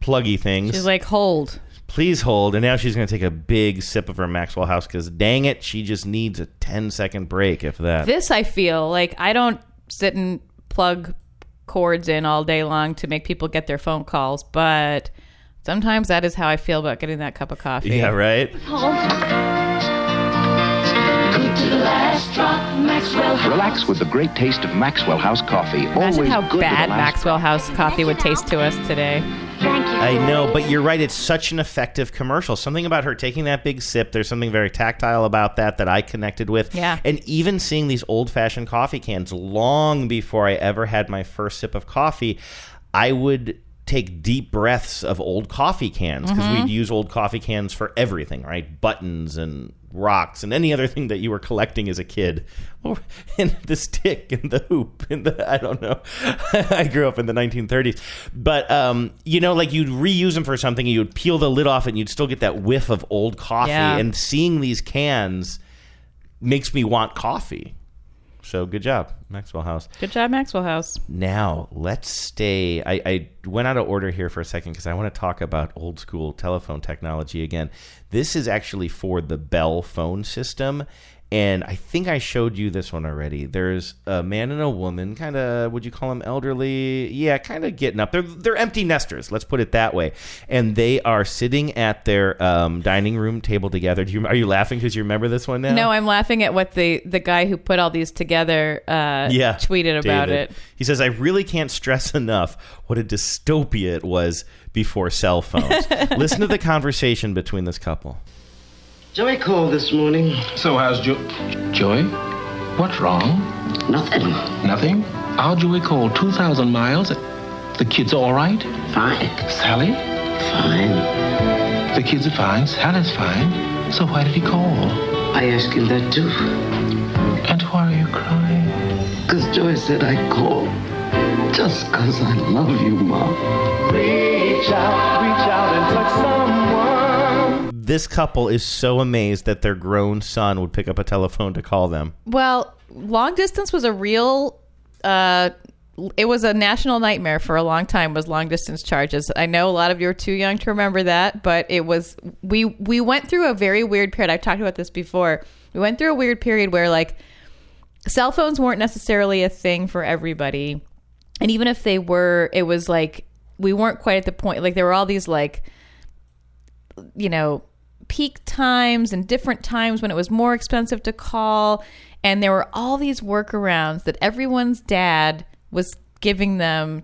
[SPEAKER 5] pluggy things.
[SPEAKER 6] She's like, hold.
[SPEAKER 5] Please hold. And now she's going to take a big sip of her Maxwell House because dang it, she just needs a 10 second break, if that.
[SPEAKER 6] This I feel like I don't sit and plug cords in all day long to make people get their phone calls, but sometimes that is how I feel about getting that cup of coffee.
[SPEAKER 5] yeah, right?
[SPEAKER 11] Relax with the great taste of Maxwell House coffee.
[SPEAKER 6] Imagine
[SPEAKER 11] Always
[SPEAKER 6] how
[SPEAKER 11] good to
[SPEAKER 6] bad Maxwell House coffee would taste to us today. Thank you.
[SPEAKER 5] I know, but you're right. It's such an effective commercial. Something about her taking that big sip. There's something very tactile about that that I connected with.
[SPEAKER 6] Yeah.
[SPEAKER 5] And even seeing these old fashioned coffee cans long before I ever had my first sip of coffee, I would take deep breaths of old coffee cans because
[SPEAKER 6] Mhm.
[SPEAKER 5] we'd use old coffee cans for everything, right? Buttons and rocks and any other thing that you were collecting as a kid. Or- *laughs* And the stick and the hoop and the I don't know. *laughs* I grew up in the 1930s. But um, you know like you'd reuse them for something and you'd peel the lid off and you'd still get that whiff of old coffee
[SPEAKER 6] Yeah.
[SPEAKER 5] and seeing these cans makes me want coffee. So good job, Maxwell House.
[SPEAKER 6] Good job, Maxwell House.
[SPEAKER 5] Now let's stay. I, I went out of order here for a second because I want to talk about old school telephone technology again. This is actually for the Bell phone system. And I think I showed you this one already. There's a man and a woman, kind of, would you call them elderly? Yeah, kind of getting up. They're they're empty nesters. Let's put it that way. And they are sitting at their um, dining room table together. Do you are you laughing because you remember this one now?
[SPEAKER 6] No, I'm laughing at what the the guy who put all these together uh,
[SPEAKER 5] yeah,
[SPEAKER 6] tweeted about
[SPEAKER 5] David.
[SPEAKER 6] it.
[SPEAKER 5] He says, "I really can't stress enough what a dystopia it was before cell phones." *laughs* Listen to the conversation between this couple.
[SPEAKER 21] Joey called this morning.
[SPEAKER 22] So how's jo- Joey? What's wrong?
[SPEAKER 21] Nothing.
[SPEAKER 22] Nothing? Our Joey called 2,000 miles. The kids are all right?
[SPEAKER 21] Fine.
[SPEAKER 22] Sally?
[SPEAKER 21] Fine.
[SPEAKER 22] The kids are fine. Sally's fine. So why did he call?
[SPEAKER 21] I asked him that too.
[SPEAKER 22] And why are you crying?
[SPEAKER 21] Because Joey said I'd call. Just because I love you, Mom.
[SPEAKER 1] Reach out, reach out and touch someone.
[SPEAKER 5] This couple is so amazed that their grown son would pick up a telephone to call them.
[SPEAKER 6] Well, long distance was a real. Uh, it was a national nightmare for a long time. Was long distance charges? I know a lot of you are too young to remember that, but it was. We we went through a very weird period. I've talked about this before. We went through a weird period where like cell phones weren't necessarily a thing for everybody, and even if they were, it was like we weren't quite at the point. Like there were all these like you know peak times and different times when it was more expensive to call. And there were all these workarounds that everyone's dad was giving them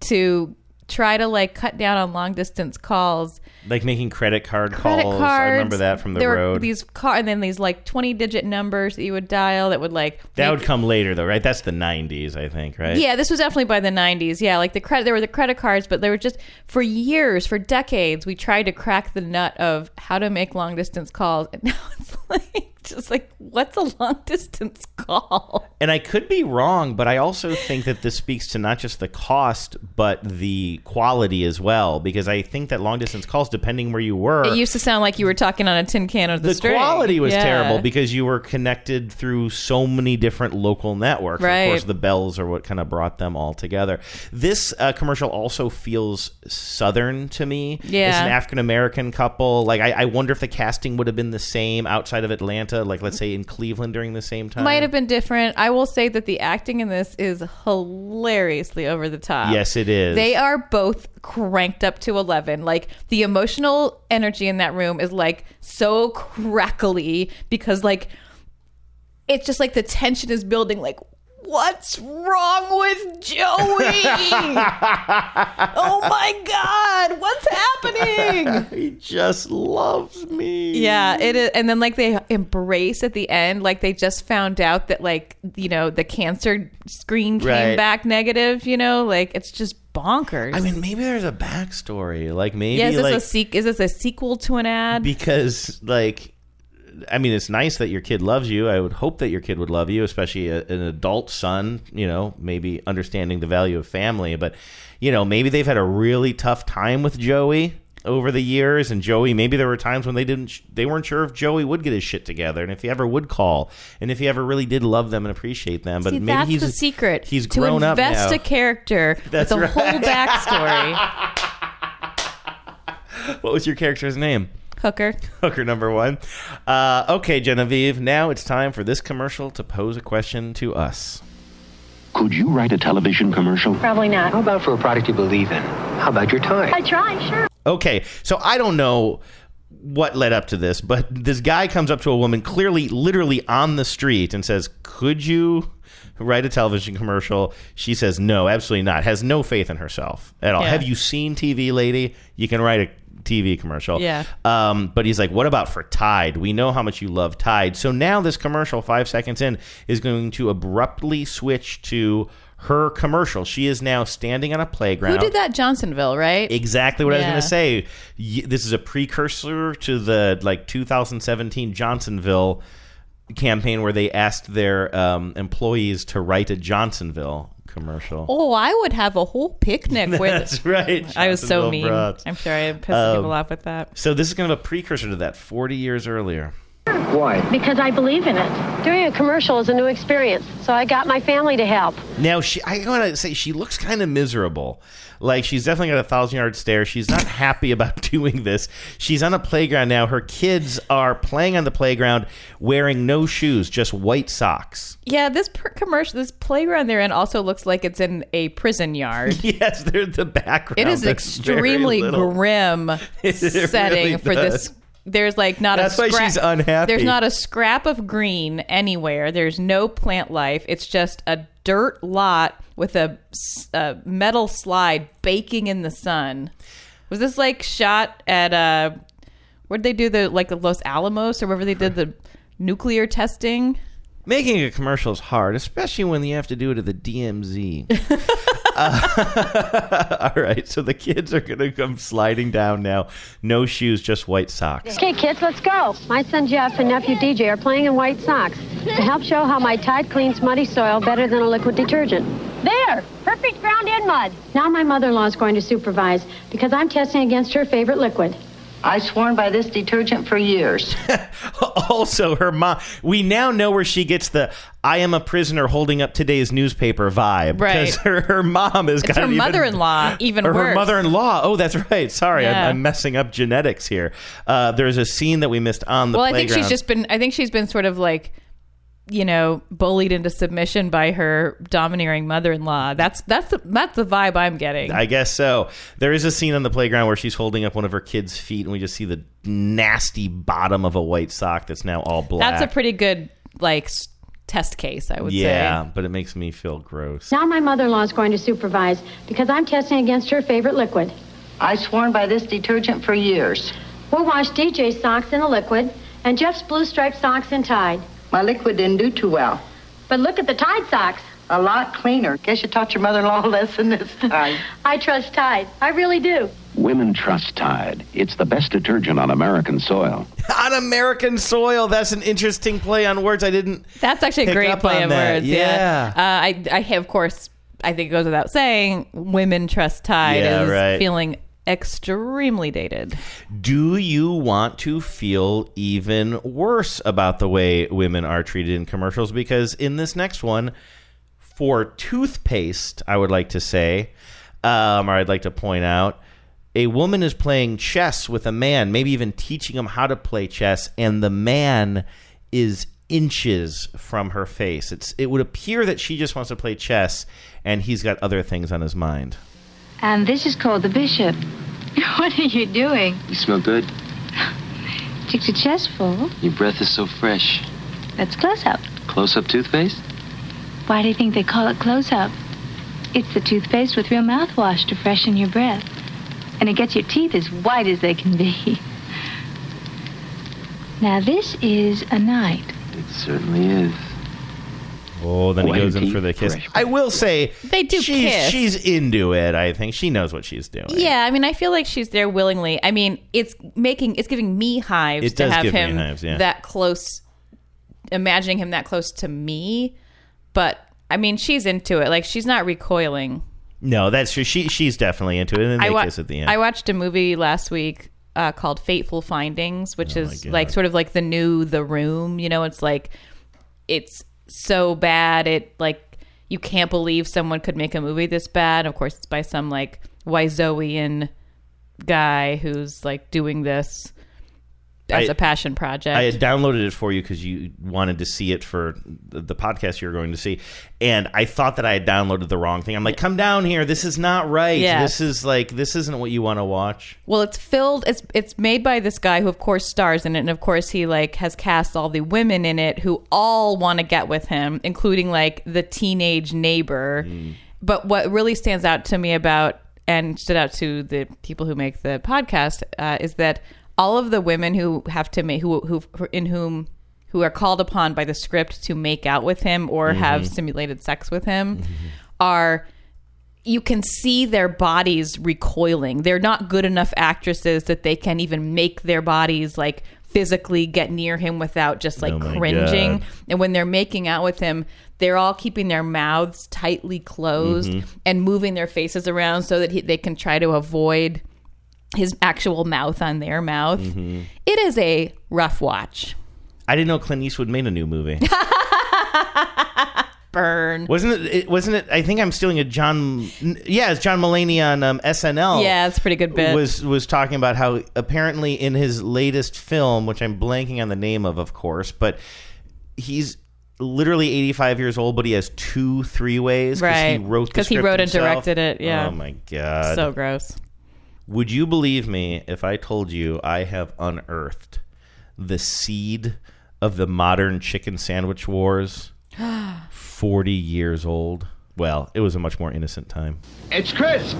[SPEAKER 6] to try to like cut down on long distance calls
[SPEAKER 5] Like making credit card
[SPEAKER 6] credit
[SPEAKER 5] calls.
[SPEAKER 6] cards
[SPEAKER 5] I remember that from the
[SPEAKER 6] there
[SPEAKER 5] road.
[SPEAKER 6] were these car and then these like 20 digit numbers that you would dial that would like
[SPEAKER 5] that
[SPEAKER 6] make-
[SPEAKER 5] would come later, though, right? That's the '90s, I think, right?
[SPEAKER 6] yeah, this was definitely by the 90s. Yeah, like the credit, there were the credit cards, but there were just for years, for decades, we tried to crack the nut of how to make long distance calls, and *laughs* now it's like just like what's a long distance call?
[SPEAKER 5] And I could be wrong, but I also think that this speaks to not just the cost, but the quality as well. Because I think that long distance calls, depending where you were,
[SPEAKER 6] It used to sound like you were talking on a tin can of the,
[SPEAKER 5] the
[SPEAKER 6] string.
[SPEAKER 5] quality was
[SPEAKER 6] Yeah.
[SPEAKER 5] terrible because you were connected through so many different local networks.
[SPEAKER 6] Right.
[SPEAKER 5] Of course, the bells are what kind of brought them all together. This uh, commercial also feels southern to me.
[SPEAKER 6] Yeah.
[SPEAKER 5] it's an African American couple. Like, I, I wonder if the casting would have been the same outside of Atlanta. Like, let's say in Cleveland during the same time.
[SPEAKER 6] Might have been different. I will say that the acting in this is hilariously over the top.
[SPEAKER 5] Yes, it is.
[SPEAKER 6] They are both cranked up to 11. Like the emotional energy in that room is like so crackly because like it's just like the tension is building like what's wrong with Joey? *laughs* oh my god, what's happening?
[SPEAKER 5] he just loves me.
[SPEAKER 6] Yeah, it is. And then like they embrace at the end, like they just found out that like you know the cancer screen came
[SPEAKER 5] Right.
[SPEAKER 6] back negative. You know, like it's just bonkers.
[SPEAKER 5] I mean, maybe there's a backstory. Like maybe
[SPEAKER 6] yeah, is this
[SPEAKER 5] like
[SPEAKER 6] a sequ- Is this a sequel to an ad?
[SPEAKER 5] because like I mean, it's nice that your kid loves you. I would hope that your kid would love you, especially a, an adult son, you know, maybe understanding the value of family. But, you know, maybe they've had a really tough time with Joey over the years. And Joey, maybe there were times when they didn't, they weren't sure if Joey would get his shit together and if he ever would call and if he ever really did love them and appreciate them. But
[SPEAKER 6] See,
[SPEAKER 5] maybe
[SPEAKER 6] that's
[SPEAKER 5] he's
[SPEAKER 6] the secret.
[SPEAKER 5] He's
[SPEAKER 6] to
[SPEAKER 5] grown up
[SPEAKER 6] invest
[SPEAKER 5] now.
[SPEAKER 6] a character *laughs*
[SPEAKER 5] That's
[SPEAKER 6] with a
[SPEAKER 5] right.
[SPEAKER 6] whole backstory. *laughs*
[SPEAKER 5] what was your character's name?
[SPEAKER 6] Hooker.
[SPEAKER 5] Hooker number one. Uh, okay, Genevieve. Now it's time for this commercial to pose a question to us.
[SPEAKER 11] Could you write a television commercial?
[SPEAKER 9] Probably not.
[SPEAKER 11] How about for a product you believe in? How about your time?
[SPEAKER 9] I try, sure.
[SPEAKER 5] Okay, so I don't know what led up to this, but this guy comes up to a woman clearly, literally on the street and says, Could you write a television commercial? She says, No, absolutely not. Has no faith in herself at all.
[SPEAKER 6] Yeah.
[SPEAKER 5] Have you seen TV, lady? You can write a TV commercial.
[SPEAKER 6] Yeah.
[SPEAKER 5] Um, but he's like, What about for Tide? We know how much you love Tide. So now this commercial, five seconds in, is going to abruptly switch to her commercial. She is now standing on a playground.
[SPEAKER 6] Who did that? Johnsonville, right?
[SPEAKER 5] Exactly what I was
[SPEAKER 6] Yeah.
[SPEAKER 5] going to say. Y- This is a precursor to the like 2017 Johnsonville campaign where they asked their um, employees to write a Johnsonville commercial.
[SPEAKER 6] Oh, I would have a whole picnic *laughs* with.
[SPEAKER 5] That's right.
[SPEAKER 6] I was so
[SPEAKER 5] Johnsonville
[SPEAKER 6] mean.
[SPEAKER 5] brats.
[SPEAKER 6] I'm sure I pissed
[SPEAKER 5] Um,
[SPEAKER 6] people off with that.
[SPEAKER 5] So this is kind of a precursor to that 40 years earlier.
[SPEAKER 11] Why?
[SPEAKER 9] Because I believe in it. Doing a commercial is a new experience, so I got my family to help.
[SPEAKER 5] Now she, I want to say she looks kind of miserable. Like she's definitely got a thousand yard stare. She's not happy about *laughs* doing this. She's on a playground now. Her kids are playing on the playground wearing no shoes, just white socks.
[SPEAKER 6] Yeah, this per- commercial, this playground they're in also looks like it's in a prison yard. *laughs*
[SPEAKER 5] Yes, they're the background.
[SPEAKER 6] It is
[SPEAKER 5] That's
[SPEAKER 6] extremely
[SPEAKER 5] little.
[SPEAKER 6] grim *laughs*
[SPEAKER 5] It
[SPEAKER 6] setting
[SPEAKER 5] really
[SPEAKER 6] for
[SPEAKER 5] does.
[SPEAKER 6] this. There's like not
[SPEAKER 5] That's
[SPEAKER 6] a
[SPEAKER 5] why
[SPEAKER 6] scrap.
[SPEAKER 5] she's unhappy.
[SPEAKER 6] There's not a scrap of green anywhere. There's no plant life. It's just a dirt lot with a metal slide baking in the sun. Was this like shot at uh where'd they do the like the Los Alamos or wherever they did the nuclear testing?
[SPEAKER 5] Making a commercial is hard, especially when you have to do it at the DMZ. *laughs* Uh, *laughs* all right, so the kids are going to come sliding down now. No shoes, just white socks.
[SPEAKER 9] Okay, kids, let's go. My son Jeff and nephew DJ are playing in white socks to help show how my Tide cleans muddy soil better than a liquid detergent. There, perfect ground in mud. Now my mother-in-law is going to supervise because I'm testing against her favorite liquid.
[SPEAKER 23] I've sworn by this detergent for years. *laughs*
[SPEAKER 5] Also, her mom. We now know where she gets the "I am a prisoner holding up today's newspaper" vibe.
[SPEAKER 6] Right.
[SPEAKER 5] Because her, her mom is
[SPEAKER 6] It's her mother-in-law, *laughs* even
[SPEAKER 5] or her mother-in-law. Oh, that's right. Sorry,
[SPEAKER 6] Yeah.
[SPEAKER 5] I'm, I'm messing up genetics here. Uh, there's a scene that we missed on the
[SPEAKER 6] well, I think she's just been. I think she's been sort of like, you know, bullied into submission by her domineering mother-in-law. That's that's the that's the vibe I'm getting.
[SPEAKER 5] I guess so. There is a scene on the playground where she's holding up one of her kids' feet, and we just see the nasty bottom of a white sock that's now all black.
[SPEAKER 6] that's a pretty good like test case, I would
[SPEAKER 5] yeah,
[SPEAKER 6] say.
[SPEAKER 5] Yeah, but it makes me feel gross.
[SPEAKER 9] Now my mother-in-law is going to supervise because I'm testing against her favorite liquid.
[SPEAKER 23] I've sworn by this detergent for years.
[SPEAKER 9] We'll wash DJ's socks in a liquid and Jeff's blue striped socks in Tide.
[SPEAKER 23] My liquid didn't do too well.
[SPEAKER 9] But look at the Tide socks.
[SPEAKER 23] A lot cleaner. Guess you taught your mother-in-law a lesson this *laughs* time.
[SPEAKER 9] I trust Tide. I really do.
[SPEAKER 11] Women trust Tide. It's the best detergent on American soil. *laughs*
[SPEAKER 5] on American soil. That's an interesting play on words. I didn't.
[SPEAKER 6] That's actually a great play
[SPEAKER 5] on
[SPEAKER 6] of
[SPEAKER 5] that.
[SPEAKER 6] words.
[SPEAKER 5] Yeah.
[SPEAKER 6] Yeah. Uh, I I of course I think it goes without saying women trust Tide
[SPEAKER 5] Yeah,
[SPEAKER 6] is
[SPEAKER 5] right.
[SPEAKER 6] feeling extremely dated.
[SPEAKER 5] Do you want to feel even worse about the way women are treated in commercials? Because in this next one, for toothpaste, I would like to say, um, or I'd like to point out, a woman is playing chess with a man, maybe even teaching him how to play chess, and the man is inches from her face. It's it would appear that she just wants to play chess, and he's got other things on his mind.
[SPEAKER 24] And this is called the bishop. *laughs* What are you doing?
[SPEAKER 17] You smell good.
[SPEAKER 24] Cheeks a chest full.
[SPEAKER 17] Your breath is so fresh.
[SPEAKER 24] That's close up.
[SPEAKER 17] Close up toothpaste?
[SPEAKER 24] Why do you think they call it close up? It's the toothpaste with real mouthwash to freshen your breath. And it gets your teeth as white as they can be. *laughs* Now, this is a night.
[SPEAKER 17] It certainly is.
[SPEAKER 5] Oh, then he goes in for the kiss. I will say
[SPEAKER 6] They do
[SPEAKER 5] she's,
[SPEAKER 6] kiss.
[SPEAKER 5] She's into it. I think she knows what she's doing.
[SPEAKER 6] Yeah, I mean, I feel like she's there willingly. I mean, it's making it's giving me hives
[SPEAKER 5] It
[SPEAKER 6] to
[SPEAKER 5] does
[SPEAKER 6] have
[SPEAKER 5] give me
[SPEAKER 6] him
[SPEAKER 5] hives, yeah.
[SPEAKER 6] that close, imagining him that close to me. But I mean, she's into it. Like she's not recoiling.
[SPEAKER 5] No, that's true. She she's definitely into it, and then they
[SPEAKER 6] I wa-
[SPEAKER 5] kiss at the end.
[SPEAKER 6] I watched a movie last week uh, called Fateful Findings, which
[SPEAKER 5] Oh
[SPEAKER 6] is like sort of like the new The Room. You know, it's like it's so bad it like you can't believe someone could make a movie this bad. Of course, it's by some like Wiseauian guy who's like doing this as
[SPEAKER 5] I-
[SPEAKER 6] a passion project.
[SPEAKER 5] I had downloaded it for you because you wanted to see it for the, podcast you were going to see, and I thought that I had downloaded the wrong thing. I'm like, come down here. This is not right.
[SPEAKER 6] Yes.
[SPEAKER 5] This is like this isn't what you want to watch.
[SPEAKER 6] Well, it's filled. It's it's made by this guy who, of course, stars in it, and of course, he like has cast all the women in it who all want to get with him, including like the teenage neighbor. But what really stands out to me about and stood out to the people who make the podcast uh, is that all of the women who have to make who who in whom who are called upon by the script to make out with him or have
[SPEAKER 25] Mhm.
[SPEAKER 6] simulated sex with him are you can see their bodies recoiling. They're not good enough actresses that they can even make their bodies like physically get near him without just like
[SPEAKER 5] Oh
[SPEAKER 6] cringing.
[SPEAKER 5] God.
[SPEAKER 6] And when they're making out with him, they're all keeping their mouths tightly closed
[SPEAKER 5] Mhm.
[SPEAKER 6] and moving their faces around so that he, they can try to avoid his actual mouth on their mouth.
[SPEAKER 5] Mhm.
[SPEAKER 6] It is a rough watch.
[SPEAKER 5] I didn't know Clint Eastwood made a new movie. *laughs*
[SPEAKER 6] Burn.
[SPEAKER 5] wasn't it, it? Wasn't it? I think I'm stealing a John. Yeah, it's John Mulaney on um, SNL.
[SPEAKER 6] Yeah, it's a pretty good bit.
[SPEAKER 5] Was was talking about how apparently in his latest film, which I'm blanking on the name of, of course, but he's literally 85 years old, but he has two three ways because he
[SPEAKER 6] Right.
[SPEAKER 5] wrote the
[SPEAKER 6] 'Cause he wrote and directed it, yeah.
[SPEAKER 5] Oh my god,
[SPEAKER 6] So gross.
[SPEAKER 5] Would you believe me if I told you I have unearthed the seed of the modern chicken sandwich wars? *gasps* 40 years old. Well, it was a much more innocent time.
[SPEAKER 1] It's crisp.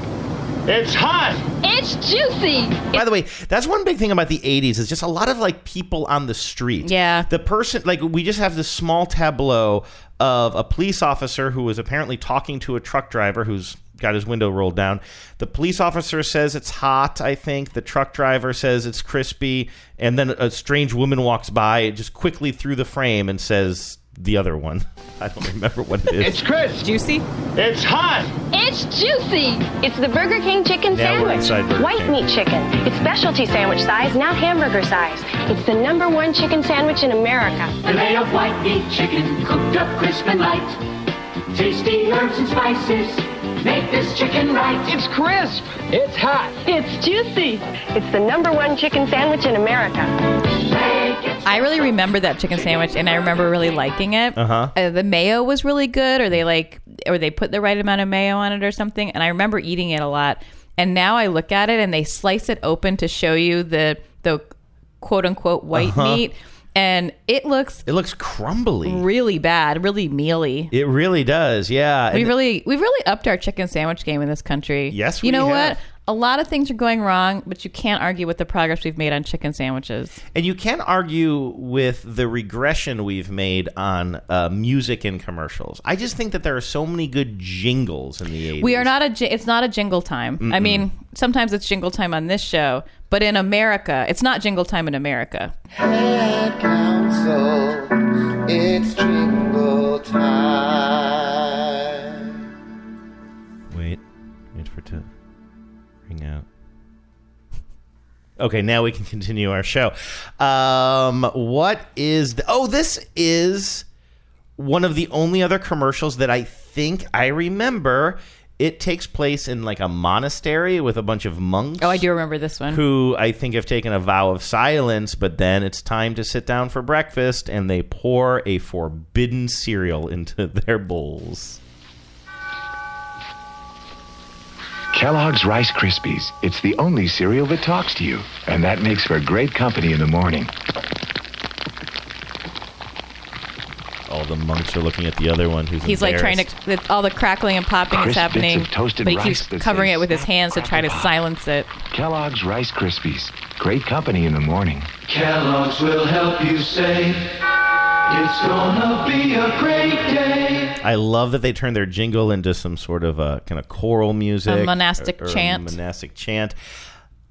[SPEAKER 1] It's hot.
[SPEAKER 16] It's juicy.
[SPEAKER 5] By the way, that's one big thing about the 80s is just a lot of like people on the street.
[SPEAKER 6] Yeah.
[SPEAKER 5] The person like we just have this small tableau of a police officer who was apparently talking to a truck driver who's got his window rolled down. The police officer says it's hot, I think. The truck driver says it's crispy, and then a strange woman walks by just quickly through the frame and says the other one. *laughs* I don't remember what it is.
[SPEAKER 1] It's crisp.
[SPEAKER 6] Juicy.
[SPEAKER 1] It's hot.
[SPEAKER 16] It's juicy.
[SPEAKER 26] It's the Burger King chicken
[SPEAKER 5] Now we're
[SPEAKER 26] sandwich.
[SPEAKER 5] inside Burger
[SPEAKER 26] White
[SPEAKER 5] King.
[SPEAKER 26] meat chicken. It's specialty sandwich size, not hamburger size. It's the number one chicken sandwich in America.
[SPEAKER 27] Filet of white meat chicken, cooked up crisp and light. Tasty herbs and spices make this chicken right.
[SPEAKER 1] It's crisp. It's hot.
[SPEAKER 26] It's juicy. It's the number one chicken sandwich in America.
[SPEAKER 6] I really remember that chicken sandwich, and I remember really liking it.
[SPEAKER 5] Uh-huh.
[SPEAKER 6] Uh, the mayo was really good, or they like, or they put the right amount of mayo on it, or something. And I remember eating it a lot. And now I look at it, and they slice it open to show you the the quote unquote white
[SPEAKER 5] Uh-huh.
[SPEAKER 6] meat, and it looks
[SPEAKER 5] It looks crumbly.
[SPEAKER 6] really bad, really mealy.
[SPEAKER 5] It really does. Yeah.
[SPEAKER 6] We
[SPEAKER 5] And-
[SPEAKER 6] really, we've really upped our chicken sandwich game in this country.
[SPEAKER 5] Yes,
[SPEAKER 6] you
[SPEAKER 5] we
[SPEAKER 6] know
[SPEAKER 5] have.
[SPEAKER 6] what? A lot of things are going wrong, but you can't argue with the progress we've made on chicken sandwiches.
[SPEAKER 5] And you can't argue with the regression we've made on uh, music and commercials. I just think that there are so many good jingles in the 80s.
[SPEAKER 6] We are not a it's not a jingle time. I
[SPEAKER 5] Mm-mm.
[SPEAKER 6] mean, sometimes it's jingle time on this show, but in America, it's not jingle time in America.
[SPEAKER 1] Head council. It's jingle time.
[SPEAKER 5] Wait. Wait for it to ring out. Okay, now we can continue our show. Um, what is the. Oh, this is one of the only other commercials that I think I remember. It takes place in like a monastery with a bunch of monks.
[SPEAKER 6] Oh, I do remember this one.
[SPEAKER 5] who I think have taken a vow of silence, but then it's time to sit down for breakfast and they pour a forbidden cereal into *laughs* their bowls.
[SPEAKER 25] Kellogg's Rice Krispies. It's the only cereal that talks to you, and that makes for great company in the morning.
[SPEAKER 5] All the monks are looking at the other one who's
[SPEAKER 6] He's like trying to. All the crackling and popping is
[SPEAKER 25] Crisp bits
[SPEAKER 6] happening,
[SPEAKER 25] of toasted
[SPEAKER 6] but he
[SPEAKER 25] rice
[SPEAKER 6] keeps
[SPEAKER 25] that
[SPEAKER 6] covering
[SPEAKER 25] say
[SPEAKER 6] it with his hands to try to silence it.
[SPEAKER 25] Kellogg's Rice Krispies. Great company in the morning.
[SPEAKER 1] Kellogg's will help you say it's gonna be a great day.
[SPEAKER 5] I love that they turn their jingle into some sort of uh, a kind of choral music,
[SPEAKER 6] A monastic
[SPEAKER 5] or- or a
[SPEAKER 6] chant.
[SPEAKER 5] monastic chant.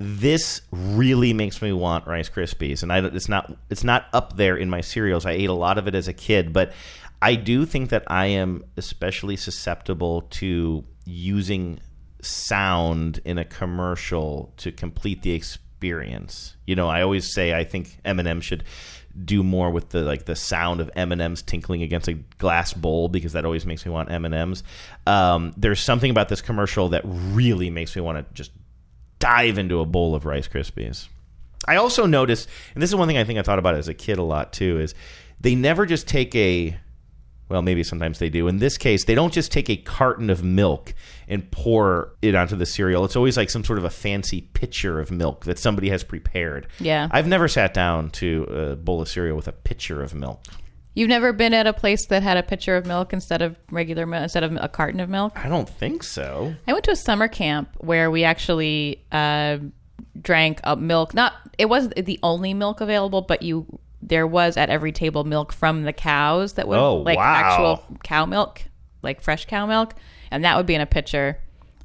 [SPEAKER 5] This really makes me want Rice Krispies, and I, it's not it's not up there in my cereals. I ate a lot of it as a kid, but I do think that I am especially susceptible to using sound in a commercial to complete the experience. You know, I always say I think M&M should do more with the like the sound of M&Ms tinkling against a glass bowl because that always makes me want M&Ms. Um, there's something about this commercial that really makes me want to just dive into a bowl of Rice Krispies. I also noticed, and this is one thing I think I thought about as a kid a lot too, is they never just take a well, maybe sometimes they do. In this case, they don't just take a carton of milk and pour it onto the cereal. It's always like some sort of a fancy pitcher of milk that somebody has prepared.
[SPEAKER 6] Yeah.
[SPEAKER 5] I've never sat down to a bowl of cereal with a pitcher of milk.
[SPEAKER 6] You've never been at a place that had a pitcher of milk instead of regular milk, instead of a carton of milk?
[SPEAKER 5] I don't think so.
[SPEAKER 6] I went to a summer camp where we actually uh, drank milk. Not it wasn't the only milk available, but you there was at every table milk from the cows that would
[SPEAKER 5] Oh,
[SPEAKER 6] like
[SPEAKER 5] wow.
[SPEAKER 6] actual cow milk, like fresh cow milk, and that would be in a pitcher.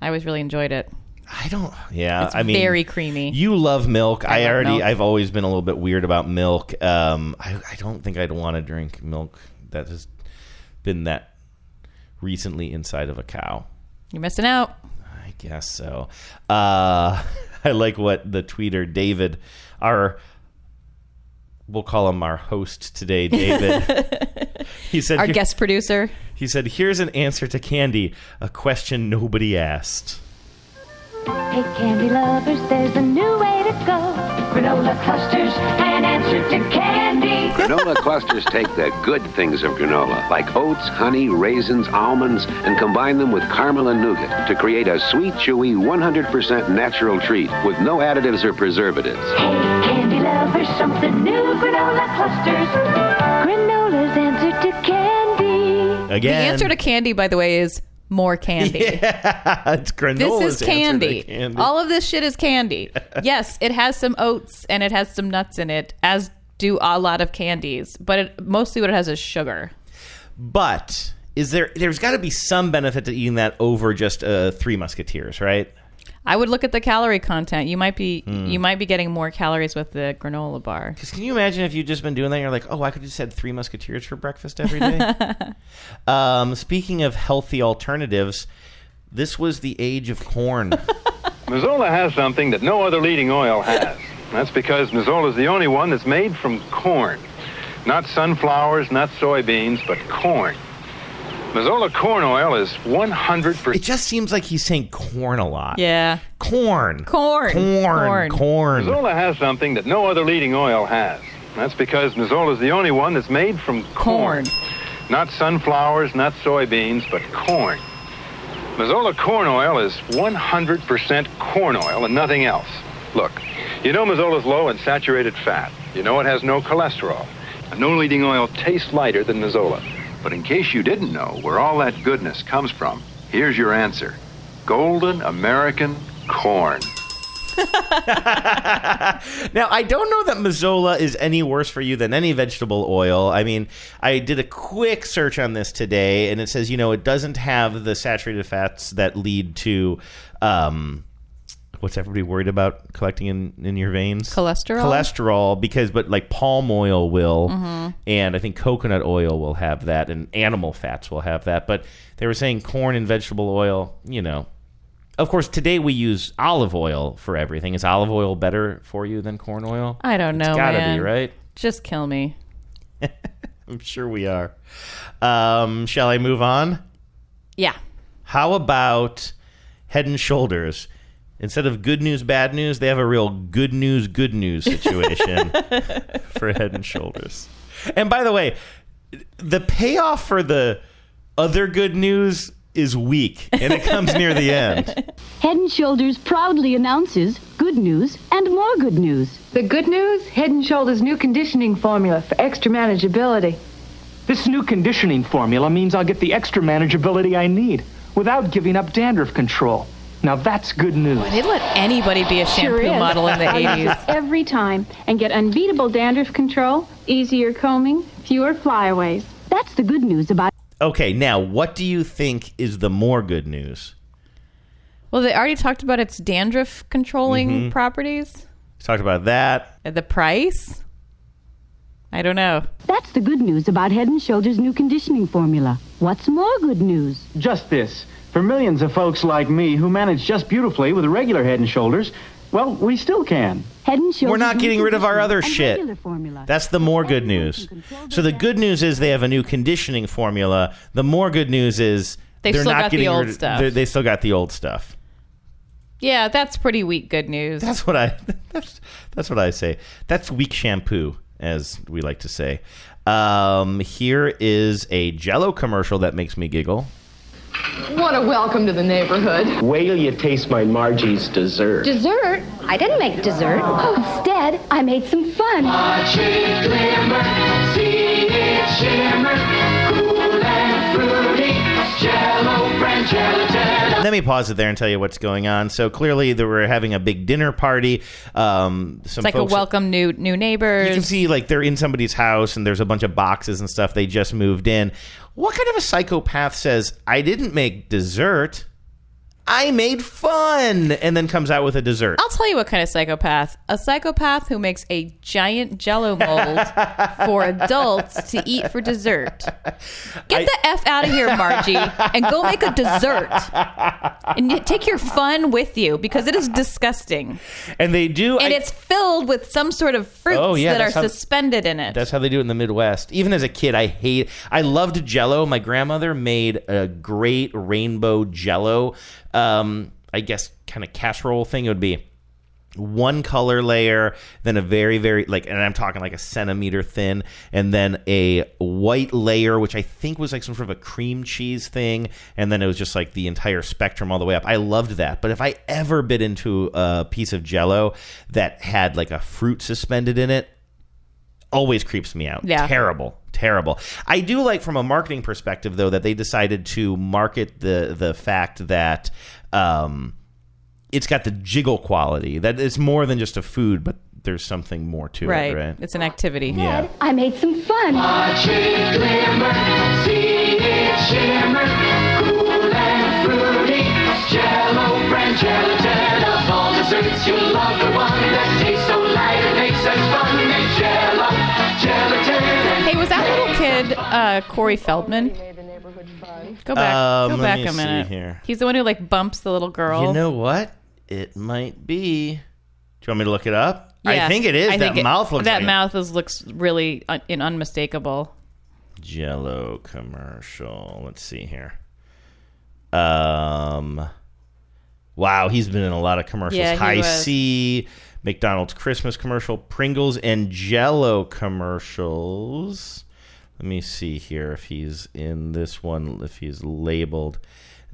[SPEAKER 6] I always really enjoyed it.
[SPEAKER 5] I don't. Yeah,
[SPEAKER 6] It's
[SPEAKER 5] I mean,
[SPEAKER 6] very creamy.
[SPEAKER 5] You love milk. I,
[SPEAKER 6] I love
[SPEAKER 5] already.
[SPEAKER 6] milk.
[SPEAKER 5] I've always been a little bit weird about milk. Um, I, I don't think I'd want to drink milk that has been that recently inside of a cow.
[SPEAKER 6] You're missing out.
[SPEAKER 5] I guess so. Uh, *laughs* I like what the tweeter David, our we'll call him our host today, David. *laughs* he said
[SPEAKER 6] Our guest producer.
[SPEAKER 5] He said, "Here's an answer to Candy, a question nobody asked."
[SPEAKER 16] Hey, candy lovers, there's a new way to go. Granola clusters, an answer to candy.
[SPEAKER 11] Granola *laughs* clusters take the good things of granola, like oats, honey, raisins, almonds, and combine them with caramel and nougat to create a sweet, chewy, 100% natural treat with no additives or preservatives.
[SPEAKER 16] Hey, candy lovers, something new. Granola clusters. Granola's answer to candy.
[SPEAKER 5] Again,
[SPEAKER 6] The answer to candy, by the way, is more candy. *laughs*
[SPEAKER 5] it's granola's
[SPEAKER 6] This is candy.
[SPEAKER 5] candy.
[SPEAKER 6] All of this shit is candy. *laughs* yes, it has some oats and it has some nuts in it, as do a lot of candies. But it, mostly what it has is sugar.
[SPEAKER 5] But is there? There's got to be some benefit to eating that over just uh, Three Musketeers, right?
[SPEAKER 6] I would look at the calorie content. You might be
[SPEAKER 5] Hmm.
[SPEAKER 6] you might be getting more calories with the granola bar.
[SPEAKER 5] Because can you imagine if you'd just been doing that? You're like, oh, I could just had Three Musketeers for breakfast every day. *laughs* um, speaking of healthy alternatives, this was the age of corn. *laughs*
[SPEAKER 14] Mazola has something that no other leading oil has. That's because Mazola is the only one that's made from corn. Not sunflowers, not soybeans, but corn. Mazola corn oil is 100%.
[SPEAKER 5] it just seems like he's saying corn a lot.
[SPEAKER 6] Yeah.
[SPEAKER 5] Corn.
[SPEAKER 6] Corn.
[SPEAKER 5] Corn. Corn.
[SPEAKER 14] Mazola has something that no other leading oil has. That's because Mazola is the only one that's made from corn. Not sunflowers, not soybeans, but corn. Mazola corn oil is 100% corn oil and nothing else. Look, you know Mazola's low in saturated fat. You know it has no cholesterol. And no leading oil tastes lighter than Mazola. But in case you didn't know where all that goodness comes from, here's your answer. Golden American corn. *laughs*
[SPEAKER 5] now, I don't know that Mazola is any worse for you than any vegetable oil. I mean, I did a quick search on this today, and it says, you know, it doesn't have the saturated fats that lead to. Um, What's everybody worried about collecting in, in your veins?
[SPEAKER 6] Cholesterol?
[SPEAKER 5] Cholesterol, because but like palm oil will,
[SPEAKER 6] Mhm.
[SPEAKER 5] and I think coconut oil will have that, and animal fats will have that. But they were saying corn and vegetable oil, you know, of course, today we use olive oil for everything. Is olive oil better for you than corn oil?
[SPEAKER 6] I don't know,
[SPEAKER 5] It's gotta
[SPEAKER 6] man.
[SPEAKER 5] be, right?
[SPEAKER 6] Just kill me. *laughs*
[SPEAKER 5] I'm sure we are. Um, shall I move on?
[SPEAKER 6] Yeah.
[SPEAKER 5] How about Head and Shoulders? Instead of good news, bad news, they have a real good news, good news situation *laughs* for Head and Shoulders. *laughs* And by the way, the payoff for the other good news is weak, and it comes near the end. *laughs*
[SPEAKER 28] Head and Shoulders proudly announces good news and more good news.
[SPEAKER 29] The good news Head and Shoulders new conditioning formula for extra manageability.
[SPEAKER 30] This new conditioning formula means I'll get the extra manageability I need without giving up dandruff control. Now that's good news.
[SPEAKER 6] They'd let anybody be a shampoo
[SPEAKER 9] Sure
[SPEAKER 6] model in the *laughs* 80s.
[SPEAKER 9] every time and get unbeatable dandruff control, easier combing, fewer flyaways.
[SPEAKER 28] That's the good news about
[SPEAKER 5] Okay, now what do you think is the more good news?
[SPEAKER 6] Well, they already talked about its dandruff controlling
[SPEAKER 5] Mhm.
[SPEAKER 6] properties.
[SPEAKER 5] Talked about that.
[SPEAKER 6] Uh, The price? I don't know.
[SPEAKER 28] That's the good news about Head and Shoulders new conditioning formula. What's more good news?
[SPEAKER 30] Just this. For millions of folks like me who manage just beautifully with a regular head and shoulders, well, we still can.
[SPEAKER 28] Head and Shoulders
[SPEAKER 5] We're not getting rid of our other shit.
[SPEAKER 28] regular formula.
[SPEAKER 5] That's the more good news. So the good news is they have a new conditioning formula. The more good news is
[SPEAKER 6] They've
[SPEAKER 5] they're
[SPEAKER 6] still
[SPEAKER 5] not
[SPEAKER 6] got the
[SPEAKER 5] getting
[SPEAKER 6] old
[SPEAKER 5] rid-
[SPEAKER 6] stuff.
[SPEAKER 5] they're- They still got the old stuff.
[SPEAKER 6] Yeah, that's pretty weak good news.
[SPEAKER 5] That's what I *laughs* that's that's what I say. That's weak shampoo, as we like to say. Um, here is a Jello commercial that makes me giggle.
[SPEAKER 31] What a welcome to the neighborhood.
[SPEAKER 32] Wait till you taste my Margie's dessert.
[SPEAKER 31] Dessert? I didn't make dessert.
[SPEAKER 28] Oh, instead, I made some fun.
[SPEAKER 27] Watch it glimmer, see it shimmer, cool and fruity, Jello brand.
[SPEAKER 5] Let me pause it there and tell you what's going on. So clearly, they were having a big dinner party. Um, some
[SPEAKER 6] It's like
[SPEAKER 5] folks,
[SPEAKER 6] a welcome new new neighbors.
[SPEAKER 5] You can see like they're in somebody's house and there's a bunch of boxes and stuff. They just moved in. What kind of a psychopath says, "I didn't make dessert, I made fun," and then comes out with a dessert?
[SPEAKER 6] I'll tell you what kind of psychopath. A psychopath who makes a giant jello mold for adults to eat for dessert. Get the F out of here, Margie, and go make a dessert. And take your fun with you because it is disgusting.
[SPEAKER 5] And they do.
[SPEAKER 6] And
[SPEAKER 5] I-
[SPEAKER 6] it's filled with some sort of fruits
[SPEAKER 5] Oh, yeah,
[SPEAKER 6] that are
[SPEAKER 5] how-
[SPEAKER 6] suspended in it.
[SPEAKER 5] That's how they do it in the Midwest. Even as a kid, I hate. I loved Jello. My grandmother made a great rainbow Jello. Um, I guess kind of casserole thing. It would be one color layer, then a very very like, and I'm talking like a centimeter thin, and then a white layer, which I think was like some sort of a cream cheese thing, and then it was just like the entire spectrum all the way up. I loved that. But if I ever bit into a piece of Jello that had like a fruit suspended in it, always creeps me out.
[SPEAKER 6] Yeah.
[SPEAKER 5] Terrible. Terrible. I do like from a marketing perspective though that they decided to market the the fact that um it's got the jiggle quality. That it's more than just a food, but there's something more to
[SPEAKER 6] right.
[SPEAKER 5] it, right?
[SPEAKER 6] It's an activity.
[SPEAKER 5] Yeah.
[SPEAKER 28] I made some fun.
[SPEAKER 27] Watch it glimmer, see it shimmer, cool and fruity, Jello brand gelatin. Of all desserts, you'll love the one that tastes so light it makes us fun. It's Jello gelatin.
[SPEAKER 6] Hey, was that little kid uh, Corey Feldman? Go back.
[SPEAKER 5] Um,
[SPEAKER 6] go
[SPEAKER 5] let
[SPEAKER 6] back
[SPEAKER 5] me
[SPEAKER 6] a
[SPEAKER 5] see
[SPEAKER 6] minute.
[SPEAKER 5] here.
[SPEAKER 6] He's the one who like bumps the little girl.
[SPEAKER 5] You know what? It might be. Do you want me to look it up?
[SPEAKER 6] Yeah,
[SPEAKER 5] I think it is.
[SPEAKER 6] I
[SPEAKER 5] that
[SPEAKER 6] it-
[SPEAKER 5] mouth looks
[SPEAKER 6] that
[SPEAKER 5] like
[SPEAKER 6] mouth is looks really un- in unmistakable.
[SPEAKER 5] Jello commercial. Let's see here. Um, wow, he's been in a lot of commercials.
[SPEAKER 6] Yeah,
[SPEAKER 5] High
[SPEAKER 6] was.
[SPEAKER 5] C, McDonald's Christmas commercial, Pringles, and Jello commercials. Let me see here if he's in this one. If he's labeled,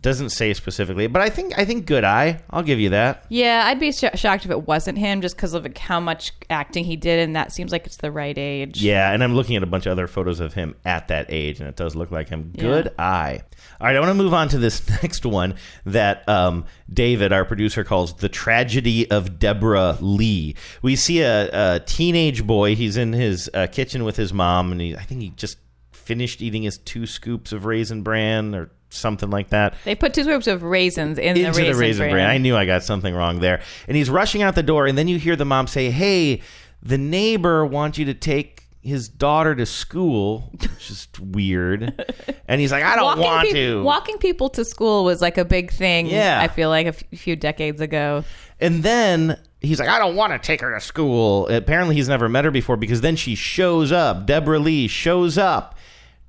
[SPEAKER 5] doesn't say specifically, but I think I think good eye. I'll give you that.
[SPEAKER 6] Yeah, I'd be sh- shocked if it wasn't him, just because of how much acting he did, and that seems like it's the right age.
[SPEAKER 5] Yeah, and I'm looking at a bunch of other photos of him at that age, and it does look like him. Good
[SPEAKER 6] Yeah.
[SPEAKER 5] eye. All right, I want to move on to this *laughs* next one that um, David, our producer, calls the tragedy of Deborah Lee. We see a, a teenage boy. He's in his uh, kitchen with his mom, and he, I think he just finished eating his two scoops of raisin bran or something like that
[SPEAKER 6] They put two scoops of raisins in
[SPEAKER 5] into
[SPEAKER 6] the raisin,
[SPEAKER 5] the raisin
[SPEAKER 6] bran.
[SPEAKER 5] bran. I knew I got something wrong there. And he's rushing out the door, and then you hear the mom say, "Hey, the neighbor wants you to take." His daughter to school, which is *laughs* weird, and he's like, "I don't
[SPEAKER 6] Walking
[SPEAKER 5] want
[SPEAKER 6] peop-
[SPEAKER 5] to."
[SPEAKER 6] Walking people to school was like a big thing.
[SPEAKER 5] Yeah.
[SPEAKER 6] I feel like a f- few decades ago.
[SPEAKER 5] And then he's like, I don't want to take her to school. Apparently, he's never met her before because then she shows up. Deborah Lee shows up.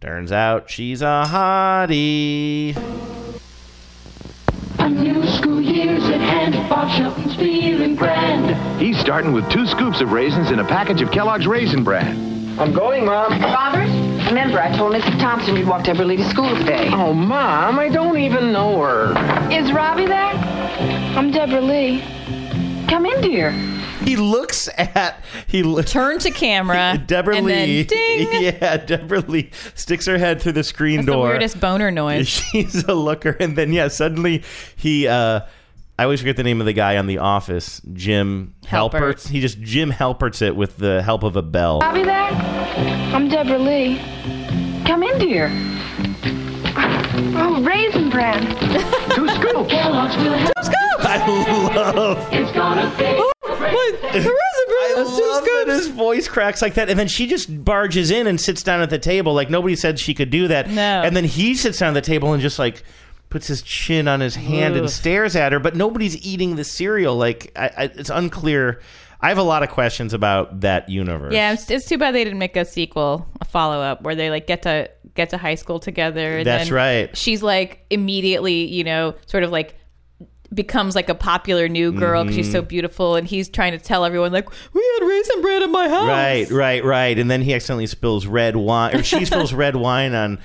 [SPEAKER 5] Turns out she's a hottie.
[SPEAKER 27] A new school year's at hand. Bob Shelton's feeling grand.
[SPEAKER 25] He's starting with two scoops of raisins in a package of Kellogg's Raisin Bran.
[SPEAKER 32] I'm going, Mom.
[SPEAKER 33] Roberts, remember I told Mrs. Thompson you'd walk Deborah Lee to school today.
[SPEAKER 32] Oh, Mom, I don't even know her.
[SPEAKER 33] Is Robbie there? I'm Deborah Lee. Come in, dear.
[SPEAKER 5] He looks at he lo-
[SPEAKER 6] Turn to camera. *laughs*
[SPEAKER 5] Deborah
[SPEAKER 6] and then
[SPEAKER 5] Lee.
[SPEAKER 6] ding. *laughs*
[SPEAKER 5] Yeah, Deborah Lee sticks her head through the screen
[SPEAKER 6] That's the
[SPEAKER 5] door.
[SPEAKER 6] weirdest boner noise. *laughs*
[SPEAKER 5] She's a looker, and then yeah, suddenly he. uh I always forget the name of the guy on The Office, Jim
[SPEAKER 6] Halpert.
[SPEAKER 5] Halpert. He just Jim Halperts it with the help of a bell.
[SPEAKER 33] Robbie there? I'm Deborah Lee. Come in, dear. Oh, raisin bran.
[SPEAKER 32] Two scoops.
[SPEAKER 27] Kellogg's will help.
[SPEAKER 5] I love.
[SPEAKER 27] It's gonna be.
[SPEAKER 5] I love that his voice cracks like that, and then she just barges in and sits down at the table like nobody said she could do that.
[SPEAKER 6] No.
[SPEAKER 5] and then he sits down at the table and just like puts his chin on his hand and stares at her, but nobody's eating the cereal. Like I, I, it's unclear. I have a lot of questions about that universe.
[SPEAKER 6] Yeah, it's, it's too bad they didn't make a sequel, a follow up, where they like get to get to high school together. And
[SPEAKER 5] That's
[SPEAKER 6] then
[SPEAKER 5] right.
[SPEAKER 6] She's like immediately, you know, sort of like becomes like a popular new girl because she's so
[SPEAKER 5] Mhm.
[SPEAKER 6] beautiful, and he's trying to tell everyone like we had raisin bread in my house.
[SPEAKER 5] Right, right, right. And then he accidentally spills red wine, or she spills *laughs* red wine on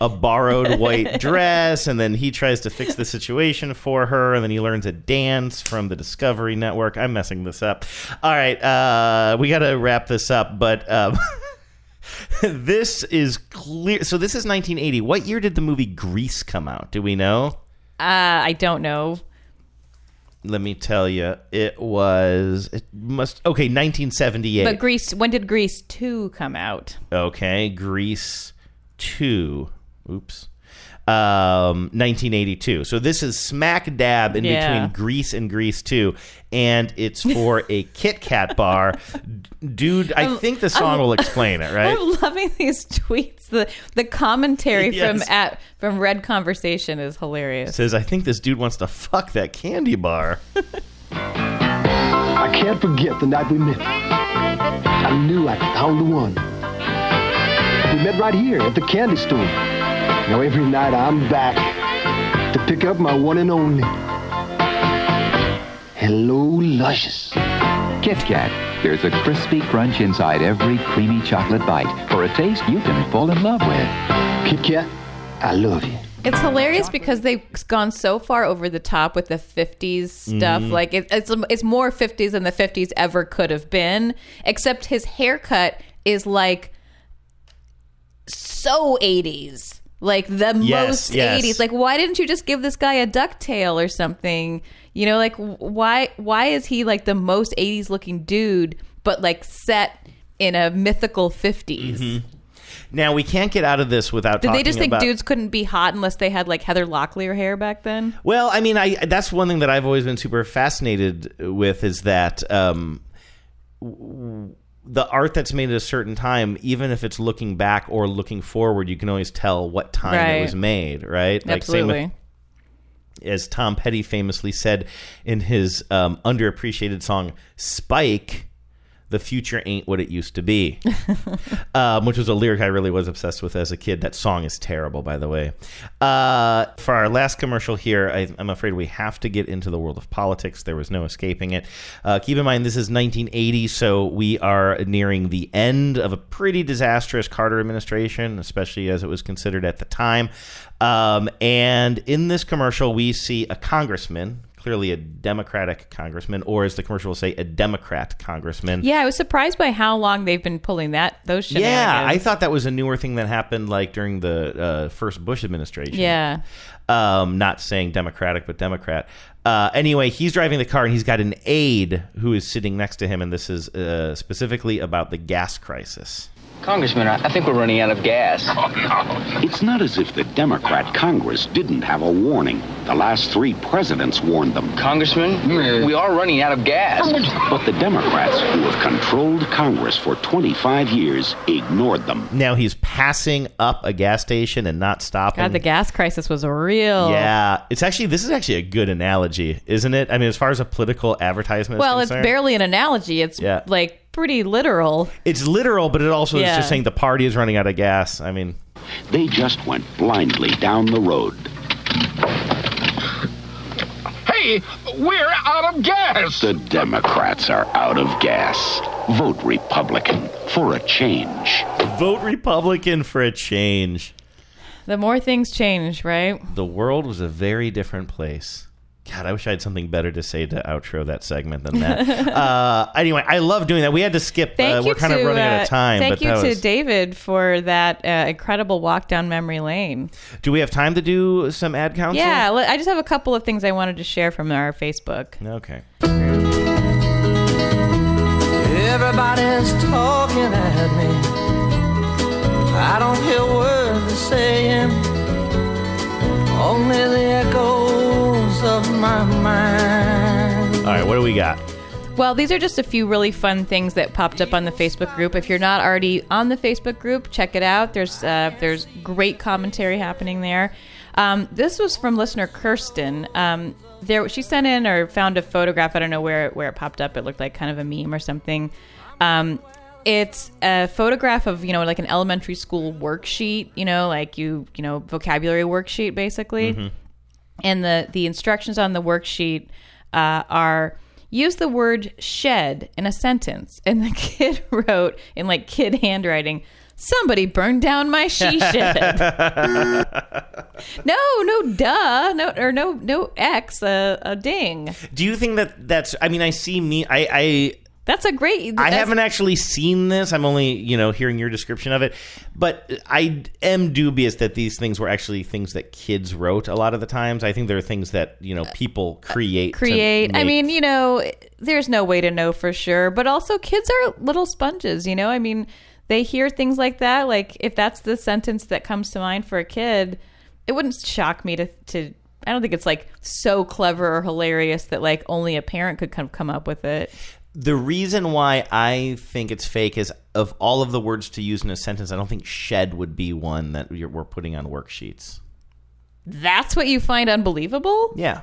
[SPEAKER 5] a borrowed white dress, and then he tries to fix the situation for her, and then he learns a dance from the Discovery Network. I'm messing this up. All right, uh, we got to wrap this up, but. Um, *laughs* this is clear. So this is 1980. What year did the movie Grease come out? Do we know?
[SPEAKER 6] Uh, I don't know.
[SPEAKER 5] Let me tell you. It was. It must. Okay, 1978.
[SPEAKER 6] But Grease, when did Grease 2 come out?
[SPEAKER 5] Okay, Grease 2. Oops. Um, 1982. So this is smack dab in
[SPEAKER 6] Yeah.
[SPEAKER 5] between Grease and Grease 2, and it's for a *laughs* Kit Kat bar. Dude, I
[SPEAKER 6] I'm-
[SPEAKER 5] think the song
[SPEAKER 6] I'm-
[SPEAKER 5] will explain it, right? *laughs*
[SPEAKER 6] I'm loving these tweets. The the commentary *laughs*
[SPEAKER 5] Yes.
[SPEAKER 6] from at from Red Conversation is hilarious.
[SPEAKER 5] says, I think this dude wants to fuck that candy bar.
[SPEAKER 34] I can't forget the night we met. I knew I found the one. We met right here at the candy store. Now every night I'm back to pick up my one and only. Hello, Luscious.
[SPEAKER 35] Kit Kat. There's a crispy crunch inside every creamy chocolate bite for a taste you can fall in love with.
[SPEAKER 34] Kit Kat, I love you.
[SPEAKER 6] It's hilarious because they've gone so far over the top with the 50s stuff.
[SPEAKER 5] Mm-hmm.
[SPEAKER 34] Mhm.
[SPEAKER 6] Like it, it's it's more 50s than the 50s ever could have been. Except his haircut is like so 80s. Like the
[SPEAKER 5] Yes,
[SPEAKER 6] most
[SPEAKER 5] yes.
[SPEAKER 6] 80s. Like why didn't you just give this guy a ducktail or something? You know, like why why is he like the most 80s looking dude but like set in a mythical 50s?
[SPEAKER 5] Mhm. Now we can't get out of this without.
[SPEAKER 6] Did they just think
[SPEAKER 5] about-
[SPEAKER 6] dudes couldn't be hot unless they had like Heather Locklear hair back then?
[SPEAKER 5] Well, I mean, I that's one thing that I've always been super fascinated with is that um, w- the art that's made at a certain time, even if it's looking back or looking forward, you can always tell what time
[SPEAKER 6] Right.
[SPEAKER 5] it was made, right? Like same with-
[SPEAKER 6] Absolutely.
[SPEAKER 5] as Tom Petty famously said in his um, underappreciated song "Spike." The future ain't what it used to be, *laughs* um, which was a lyric I really was obsessed with as a kid. That song is terrible, by the way. Uh, for our last commercial here, I, I'm afraid we have to get into the world of politics. There was no escaping it. Uh, keep in mind, this is 1980, so we are nearing the end of a pretty disastrous Carter administration, especially as it was considered at the time. Um, and in this commercial, we see a congressman. Clearly, a Democratic congressman, or as the commercial will say, a Democrat congressman.
[SPEAKER 6] Yeah, I was surprised by how long they've been pulling that those shenanigans.
[SPEAKER 5] Yeah, I thought that was a newer thing that happened like during the uh, first Bush administration.
[SPEAKER 6] Yeah.
[SPEAKER 5] Um, not saying Democratic, but Democrat. Uh, anyway, he's driving the car and he's got an aide who is sitting next to him, and this is uh, specifically about the gas crisis.
[SPEAKER 36] Congressman, I I think we're running out of gas. *laughs* Oh, no.
[SPEAKER 11] It's not as if the Democrat Congress didn't have a warning. The last three presidents warned them.
[SPEAKER 36] Congressman, mm. we are running out of gas.
[SPEAKER 11] But the Democrats, who have controlled Congress for 25 years, ignored them.
[SPEAKER 5] Now he's passing up a gas station and not stopping.
[SPEAKER 6] God, the gas crisis was real.
[SPEAKER 5] yeah, it's actually this is actually a good analogy, isn't it? I mean, as far as a political advertisement,
[SPEAKER 6] Well,
[SPEAKER 5] is
[SPEAKER 6] it's
[SPEAKER 5] concerned.
[SPEAKER 6] barely an analogy. It's
[SPEAKER 5] Yeah.
[SPEAKER 6] like pretty literal.
[SPEAKER 5] It's literal, but it also is just saying the party is running out of gas. I mean,
[SPEAKER 11] They just went blindly down the road.
[SPEAKER 32] Hey, we're out of gas!
[SPEAKER 11] The Democrats are out of gas. Vote Republican for a change.
[SPEAKER 5] vote Republican for a change.
[SPEAKER 6] The more things change, right?
[SPEAKER 5] The world was a very different place. God, I wish I had something better to say to outro that segment than that. *laughs* uh, anyway, I love doing that. We had to skip.
[SPEAKER 6] Thank
[SPEAKER 5] uh,
[SPEAKER 6] you
[SPEAKER 5] we're kind
[SPEAKER 6] to,
[SPEAKER 5] of running out
[SPEAKER 6] uh,
[SPEAKER 5] of time.
[SPEAKER 6] Thank
[SPEAKER 5] but
[SPEAKER 6] you to
[SPEAKER 5] was-
[SPEAKER 6] David for that uh, incredible walk down memory lane.
[SPEAKER 5] Do we have time to do some ad council?
[SPEAKER 6] Yeah, I just have a couple of things I wanted to share from our Facebook.
[SPEAKER 5] Okay.
[SPEAKER 27] Everybody's talking at me. I don't hear words they're saying, only the echoes of my mind.
[SPEAKER 5] All right, what do we got?
[SPEAKER 6] Well, these are just a few really fun things that popped up on the Facebook group. If you're not already on the Facebook group, check it out. There's uh, there's great commentary happening there. Um, this was from listener Kirsten. Um, there, she sent in or found a photograph. I don't know where where it popped up. It looked like kind of a meme or something. Um, it's a photograph of you know like an elementary school worksheet. You know, like you you know vocabulary worksheet basically
[SPEAKER 5] Mm-hmm.
[SPEAKER 6] And the the instructions on the worksheet uh, are use the word shed in a sentence. And the *laughs* kid wrote in like kid handwriting. Somebody burned down my she shed. *laughs* no, no, duh, no, or no, no X, a, a ding.
[SPEAKER 5] Do you think that that's? I mean, I see me. I. I
[SPEAKER 6] That's a great.
[SPEAKER 5] I haven't actually seen this. I'm only, you know, hearing your description of it. But I am dubious that these things were actually things that kids wrote a lot of the times. I think they're things that, you know, people uh, create. to
[SPEAKER 6] create. I mean, you know, there's no way to know for sure, but also kids are little sponges, you know? I mean, they hear things like that. Like, if that's the sentence that comes to mind for a kid, it wouldn't shock me to, to I don't think it's like so clever or hilarious that like only a parent could kind of come up with it.
[SPEAKER 5] The reason why I think it's fake is of all of the words to use in a sentence, I don't think shed would be one that we're putting on worksheets.
[SPEAKER 6] That's what you find unbelievable?
[SPEAKER 5] Yeah.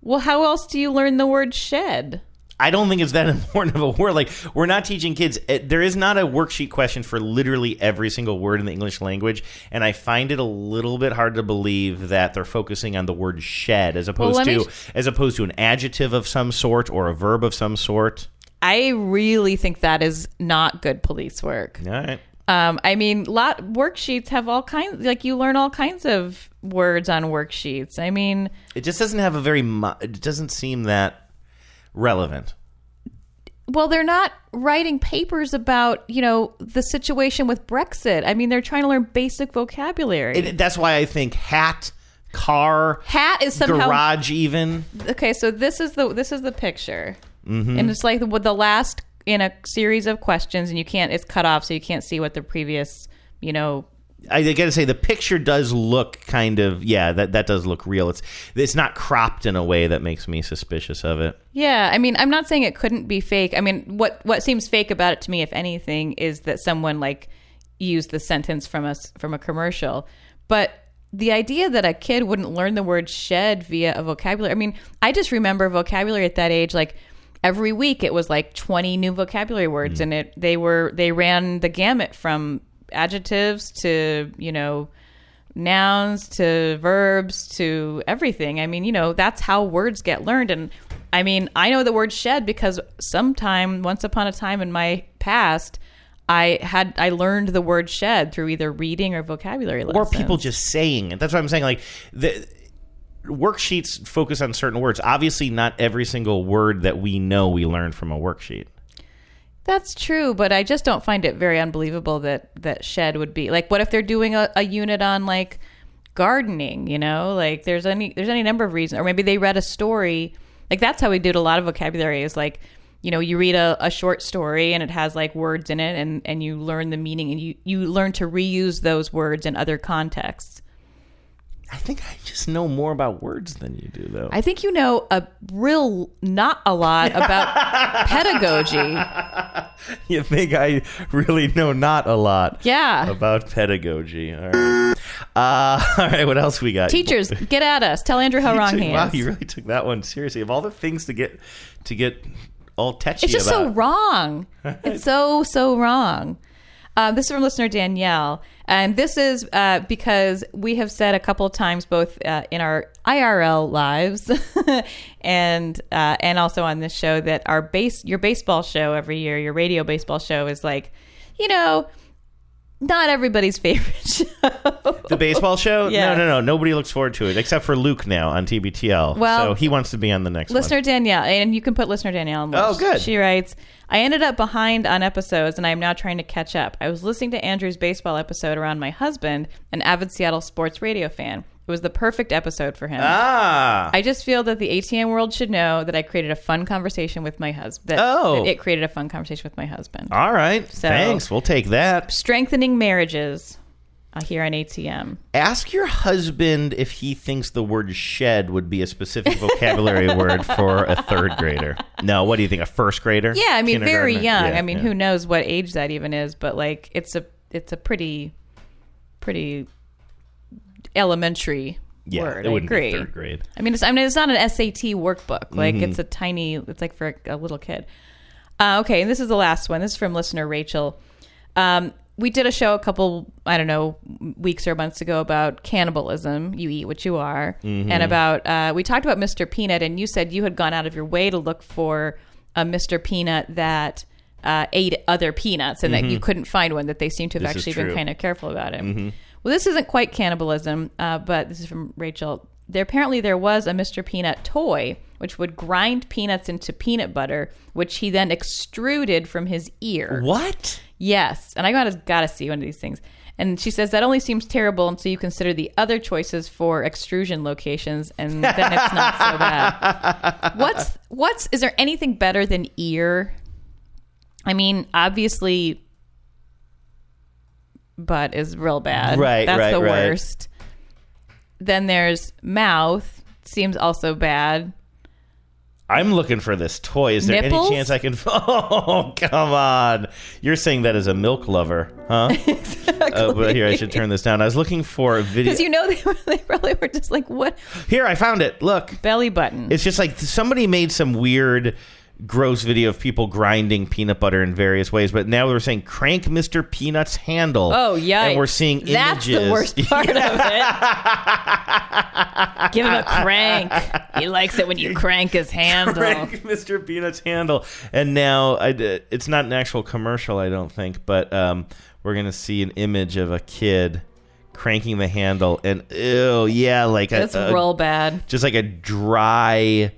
[SPEAKER 6] Well, how else do you learn the word shed?
[SPEAKER 5] I don't think it's that *laughs* important of a word. Like we're not teaching kids. It, there is not a worksheet question for literally every single word in the English language, and I find it a little bit hard to believe that they're focusing on the word shed as opposed
[SPEAKER 6] me
[SPEAKER 5] to as opposed to an adjective of some sort or a verb of some sort.
[SPEAKER 6] I really think that is not good police work.
[SPEAKER 5] All right.
[SPEAKER 6] Um, I mean, lot worksheets have all kinds. Like you learn all kinds of words on worksheets. I mean,
[SPEAKER 5] It just doesn't have a very. Mu- it doesn't seem that relevant.
[SPEAKER 6] well, they're not writing papers about you know the situation with Brexit. I mean, they're trying to learn basic vocabulary.
[SPEAKER 5] It, that's why I think hat, car,
[SPEAKER 6] Hat is somehow
[SPEAKER 5] garage, even.
[SPEAKER 6] okay. So this is the this is the picture,
[SPEAKER 5] Mhm.
[SPEAKER 6] and it's like the, the last in a series of questions, and you can't. It's cut off, so you can't see what the previous you know
[SPEAKER 5] I got to say the picture does look kind of yeah that that does look real. It's it's not cropped in a way that makes me suspicious of it.
[SPEAKER 6] Yeah, I mean, I'm not saying it couldn't be fake. I mean, what what seems fake about it to me, if anything, is that someone like used the sentence from us from a commercial. But the idea that a kid wouldn't learn the word shed via a vocabulary. I mean, I just remember vocabulary at that age like every week it was like 20 new vocabulary words mm. and it they were they ran the gamut from adjectives to, you know, nouns to verbs to everything. I mean, you know, that's how words get learned. And I mean, I know the word shed because sometime, once upon a time in my past, I had I learned the word shed through either reading or vocabulary
[SPEAKER 5] Or people just saying it. That's what I'm saying. Like the worksheets focus on certain words. Obviously, not every single word that we know we learned from a worksheet.
[SPEAKER 6] That's true, but I just don't find it very unbelievable that that shed would be like. What if they're doing a, a unit on like gardening? You know, like there's any there's any number of reasons, or maybe they read a story. Like that's how we did a lot of vocabulary. Is like you know you read a, a short story and it has like words in it, and and you learn the meaning, and you you learn to reuse those words in other contexts.
[SPEAKER 5] I think I just know more about words than you do, though.
[SPEAKER 6] I think you know a real not a lot about *laughs* pedagogy.
[SPEAKER 5] you think I really know not a lot
[SPEAKER 6] Yeah.
[SPEAKER 5] about pedagogy. All right. Uh, *laughs* all right, what else we got?
[SPEAKER 6] Teachers, *laughs* get at us. Tell Andrew how
[SPEAKER 5] You
[SPEAKER 6] wrong
[SPEAKER 5] took-
[SPEAKER 6] he
[SPEAKER 5] Wow, you really took that one seriously. Of all the things to get to get all touchy
[SPEAKER 6] It's just
[SPEAKER 5] about.
[SPEAKER 6] so wrong. It's so so wrong. Uh, this is from listener Danielle, and this is uh, because we have said a couple of times, both uh, in our IRL lives *laughs* and uh, and also on this show, that our base your baseball show every year, your radio baseball show is like, you know, not everybody's *laughs* favorite show.
[SPEAKER 5] The baseball show?
[SPEAKER 6] Yeah.
[SPEAKER 5] No, no, no. Nobody looks forward to it except for Luke now on TBTL.
[SPEAKER 6] Well-
[SPEAKER 5] so he wants to be on the next
[SPEAKER 6] Listener
[SPEAKER 5] one.
[SPEAKER 6] Danielle, and you can put listener Danielle on.
[SPEAKER 5] Oh, good.
[SPEAKER 6] She writes, I ended up behind on episodes, and I am now trying to catch up. I was listening to Andrew's baseball episode around my husband, an avid Seattle sports radio fan. It was the perfect episode for him.
[SPEAKER 5] Ah.
[SPEAKER 6] I just feel that the ATM world should know that I created a fun conversation with my husband.
[SPEAKER 5] Oh.
[SPEAKER 6] that it created a fun conversation with my husband.
[SPEAKER 5] All right.
[SPEAKER 6] So-
[SPEAKER 5] Thanks. We'll take that.
[SPEAKER 6] Strengthening marriages uh, here on ATM.
[SPEAKER 5] Ask your husband if he thinks the word shed would be a specific vocabulary *laughs* word for a third grader. No, what do you think? A first grader?
[SPEAKER 6] Yeah, I mean, very young.
[SPEAKER 5] Yeah,
[SPEAKER 6] I mean,
[SPEAKER 5] yeah.
[SPEAKER 6] who knows what age that even is? But like, it's a it's a pretty pretty elementary
[SPEAKER 5] Yeah,
[SPEAKER 6] word.
[SPEAKER 5] it wouldn't be
[SPEAKER 6] agree.
[SPEAKER 5] third grade.
[SPEAKER 6] I mean, it's I mean, it's not an SAT workbook. Like,
[SPEAKER 5] Mhm.
[SPEAKER 6] it's a tiny. It's like for a, a little kid. Uh, okay, and this is the last one. This is from listener Rachel. Um, we did a show a couple, I don't know, weeks or months ago about cannibalism. You eat what you are,
[SPEAKER 5] Mhm.
[SPEAKER 6] and about uh, we talked about Mr. Peanut, and you said you had gone out of your way to look for a Mr. Peanut that uh, ate other peanuts, and
[SPEAKER 5] Mhm.
[SPEAKER 6] that you couldn't find one. That they seem to have
[SPEAKER 5] This
[SPEAKER 6] actually been kind of careful about it.
[SPEAKER 5] Mhm.
[SPEAKER 6] Well, this isn't quite cannibalism, uh, but this is from Rachel. There apparently there was a Mr. Peanut toy which would grind peanuts into peanut butter, which he then extruded from his ear.
[SPEAKER 5] What?
[SPEAKER 6] Yes, and I gotta gotta see one of these things. And she says that only seems terrible until you consider the other choices for extrusion locations, and then it's not so *laughs* bad. What's what's is there anything better than ear? I mean, obviously, butt is real bad.
[SPEAKER 5] Right,
[SPEAKER 6] that's
[SPEAKER 5] right,
[SPEAKER 6] the
[SPEAKER 5] right.
[SPEAKER 6] worst. Then there's mouth. Seems also bad.
[SPEAKER 5] I'm looking for this toy. Is there
[SPEAKER 6] Nipples?
[SPEAKER 5] any chance I can? *laughs* Oh, come on! You're saying that as a milk lover, huh? *laughs* Uh, but here, I should turn this down. I was looking for a video.
[SPEAKER 6] Because you know they, were, they probably were just like, what
[SPEAKER 5] Here, I found it. Look,
[SPEAKER 6] belly button.
[SPEAKER 5] It's just like somebody made some weird, gross video of people grinding peanut butter in various ways. But now we're saying crank Mr. Peanut's handle.
[SPEAKER 6] Oh, yeah,
[SPEAKER 5] And we're seeing images.
[SPEAKER 6] That's the worst part of it. *laughs* Give him a crank. He likes it when you crank his handle.
[SPEAKER 5] Crank Mr. Peanut's handle. And now I, it's not an actual commercial, I don't think, but um, we're gonna see an image of a kid cranking the handle, and ew, yeah, like a,
[SPEAKER 6] That's
[SPEAKER 5] a-
[SPEAKER 6] real bad.
[SPEAKER 5] just like a dry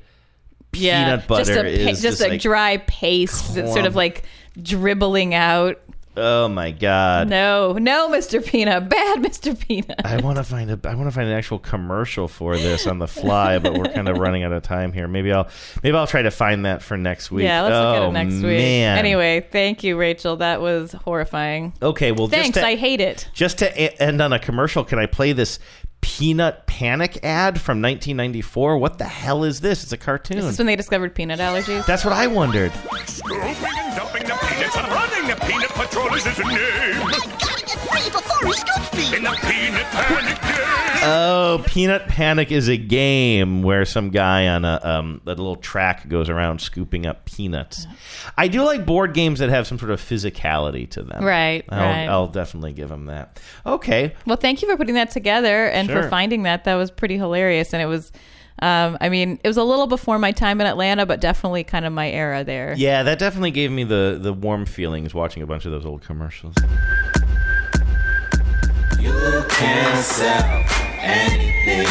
[SPEAKER 6] Yeah,
[SPEAKER 5] peanut butter
[SPEAKER 6] just a,
[SPEAKER 5] is
[SPEAKER 6] just
[SPEAKER 5] just
[SPEAKER 6] a
[SPEAKER 5] like
[SPEAKER 6] dry paste that's sort of like dribbling out.
[SPEAKER 5] Oh my god.
[SPEAKER 6] No, no, Mr. Peanut, bad Mr. Peanut.
[SPEAKER 5] I want to find a I want to find an actual commercial for this on the fly, but we're kind of *laughs* running out of time here. Maybe I'll maybe I'll try to find that for next week.
[SPEAKER 6] Yeah, let's look at
[SPEAKER 5] Oh,
[SPEAKER 6] it next week.
[SPEAKER 5] man.
[SPEAKER 6] Anyway, thank you, Rachel. That was horrifying.
[SPEAKER 5] Okay, well,
[SPEAKER 6] Thanks,
[SPEAKER 5] just to,
[SPEAKER 6] I hate it.
[SPEAKER 5] Just to end on a commercial, can I play this Peanut Panic ad from 1994? What the hell is this? It's a cartoon.
[SPEAKER 6] Is this when they discovered peanut allergies?
[SPEAKER 5] That's what I wondered.
[SPEAKER 27] Scooping and dumping the peanuts and running the peanut patrol is his name. I gotta get free before he scoops me. In the peanut panic game.
[SPEAKER 5] Oh, Peanut Panic is a game where some guy on a um, a little track goes around scooping up peanuts. I do like board games that have some sort of physicality to them.
[SPEAKER 6] Right,
[SPEAKER 5] I'll,
[SPEAKER 6] right.
[SPEAKER 5] I'll definitely give them that. Okay.
[SPEAKER 6] Well, thank you for putting that together and
[SPEAKER 5] Sure.
[SPEAKER 6] for finding that. That was pretty hilarious. And it was, um, I mean, it was a little before my time in Atlanta, but definitely kind of my era there.
[SPEAKER 5] Yeah, that definitely gave me the the warm feelings watching a bunch of those old commercials.
[SPEAKER 27] You can sell anything.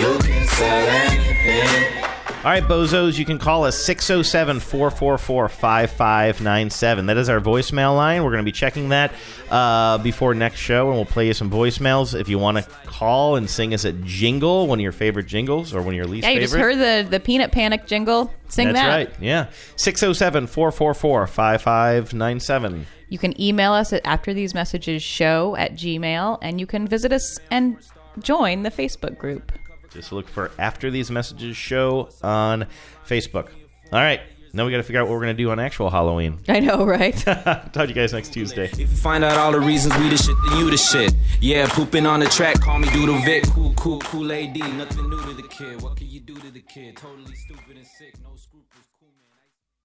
[SPEAKER 27] You can sell anything.
[SPEAKER 5] All right, bozos, you can call us 607 444 5597. That is our voicemail line. We're going to be checking that uh, before next show, and we'll play you some voicemails. If you want to call and sing us a jingle, one of your favorite jingles or one of your least
[SPEAKER 6] Yeah, you
[SPEAKER 5] favorite.
[SPEAKER 6] just heard the, the peanut panic jingle. Sing
[SPEAKER 5] That's
[SPEAKER 6] that.
[SPEAKER 5] right. Yeah. 607 444 5597.
[SPEAKER 6] You can email us at after these messages show at gmail, and you can visit us and join the Facebook group.
[SPEAKER 5] Just look for After These Messages show on Facebook. All right. Now we got to figure out what we're going to do on actual Halloween. *laughs*
[SPEAKER 6] I know, right? *laughs*
[SPEAKER 5] Talk to you guys next Tuesday.
[SPEAKER 37] If you find out all the reasons we the shit, then you the shit. Yeah, pooping on the track, call me Doodle Vic. Cool, cool, cool AD. Nothing new to the kid. What can you do to the kid? Totally stupid and sick, no scruples. Cool man.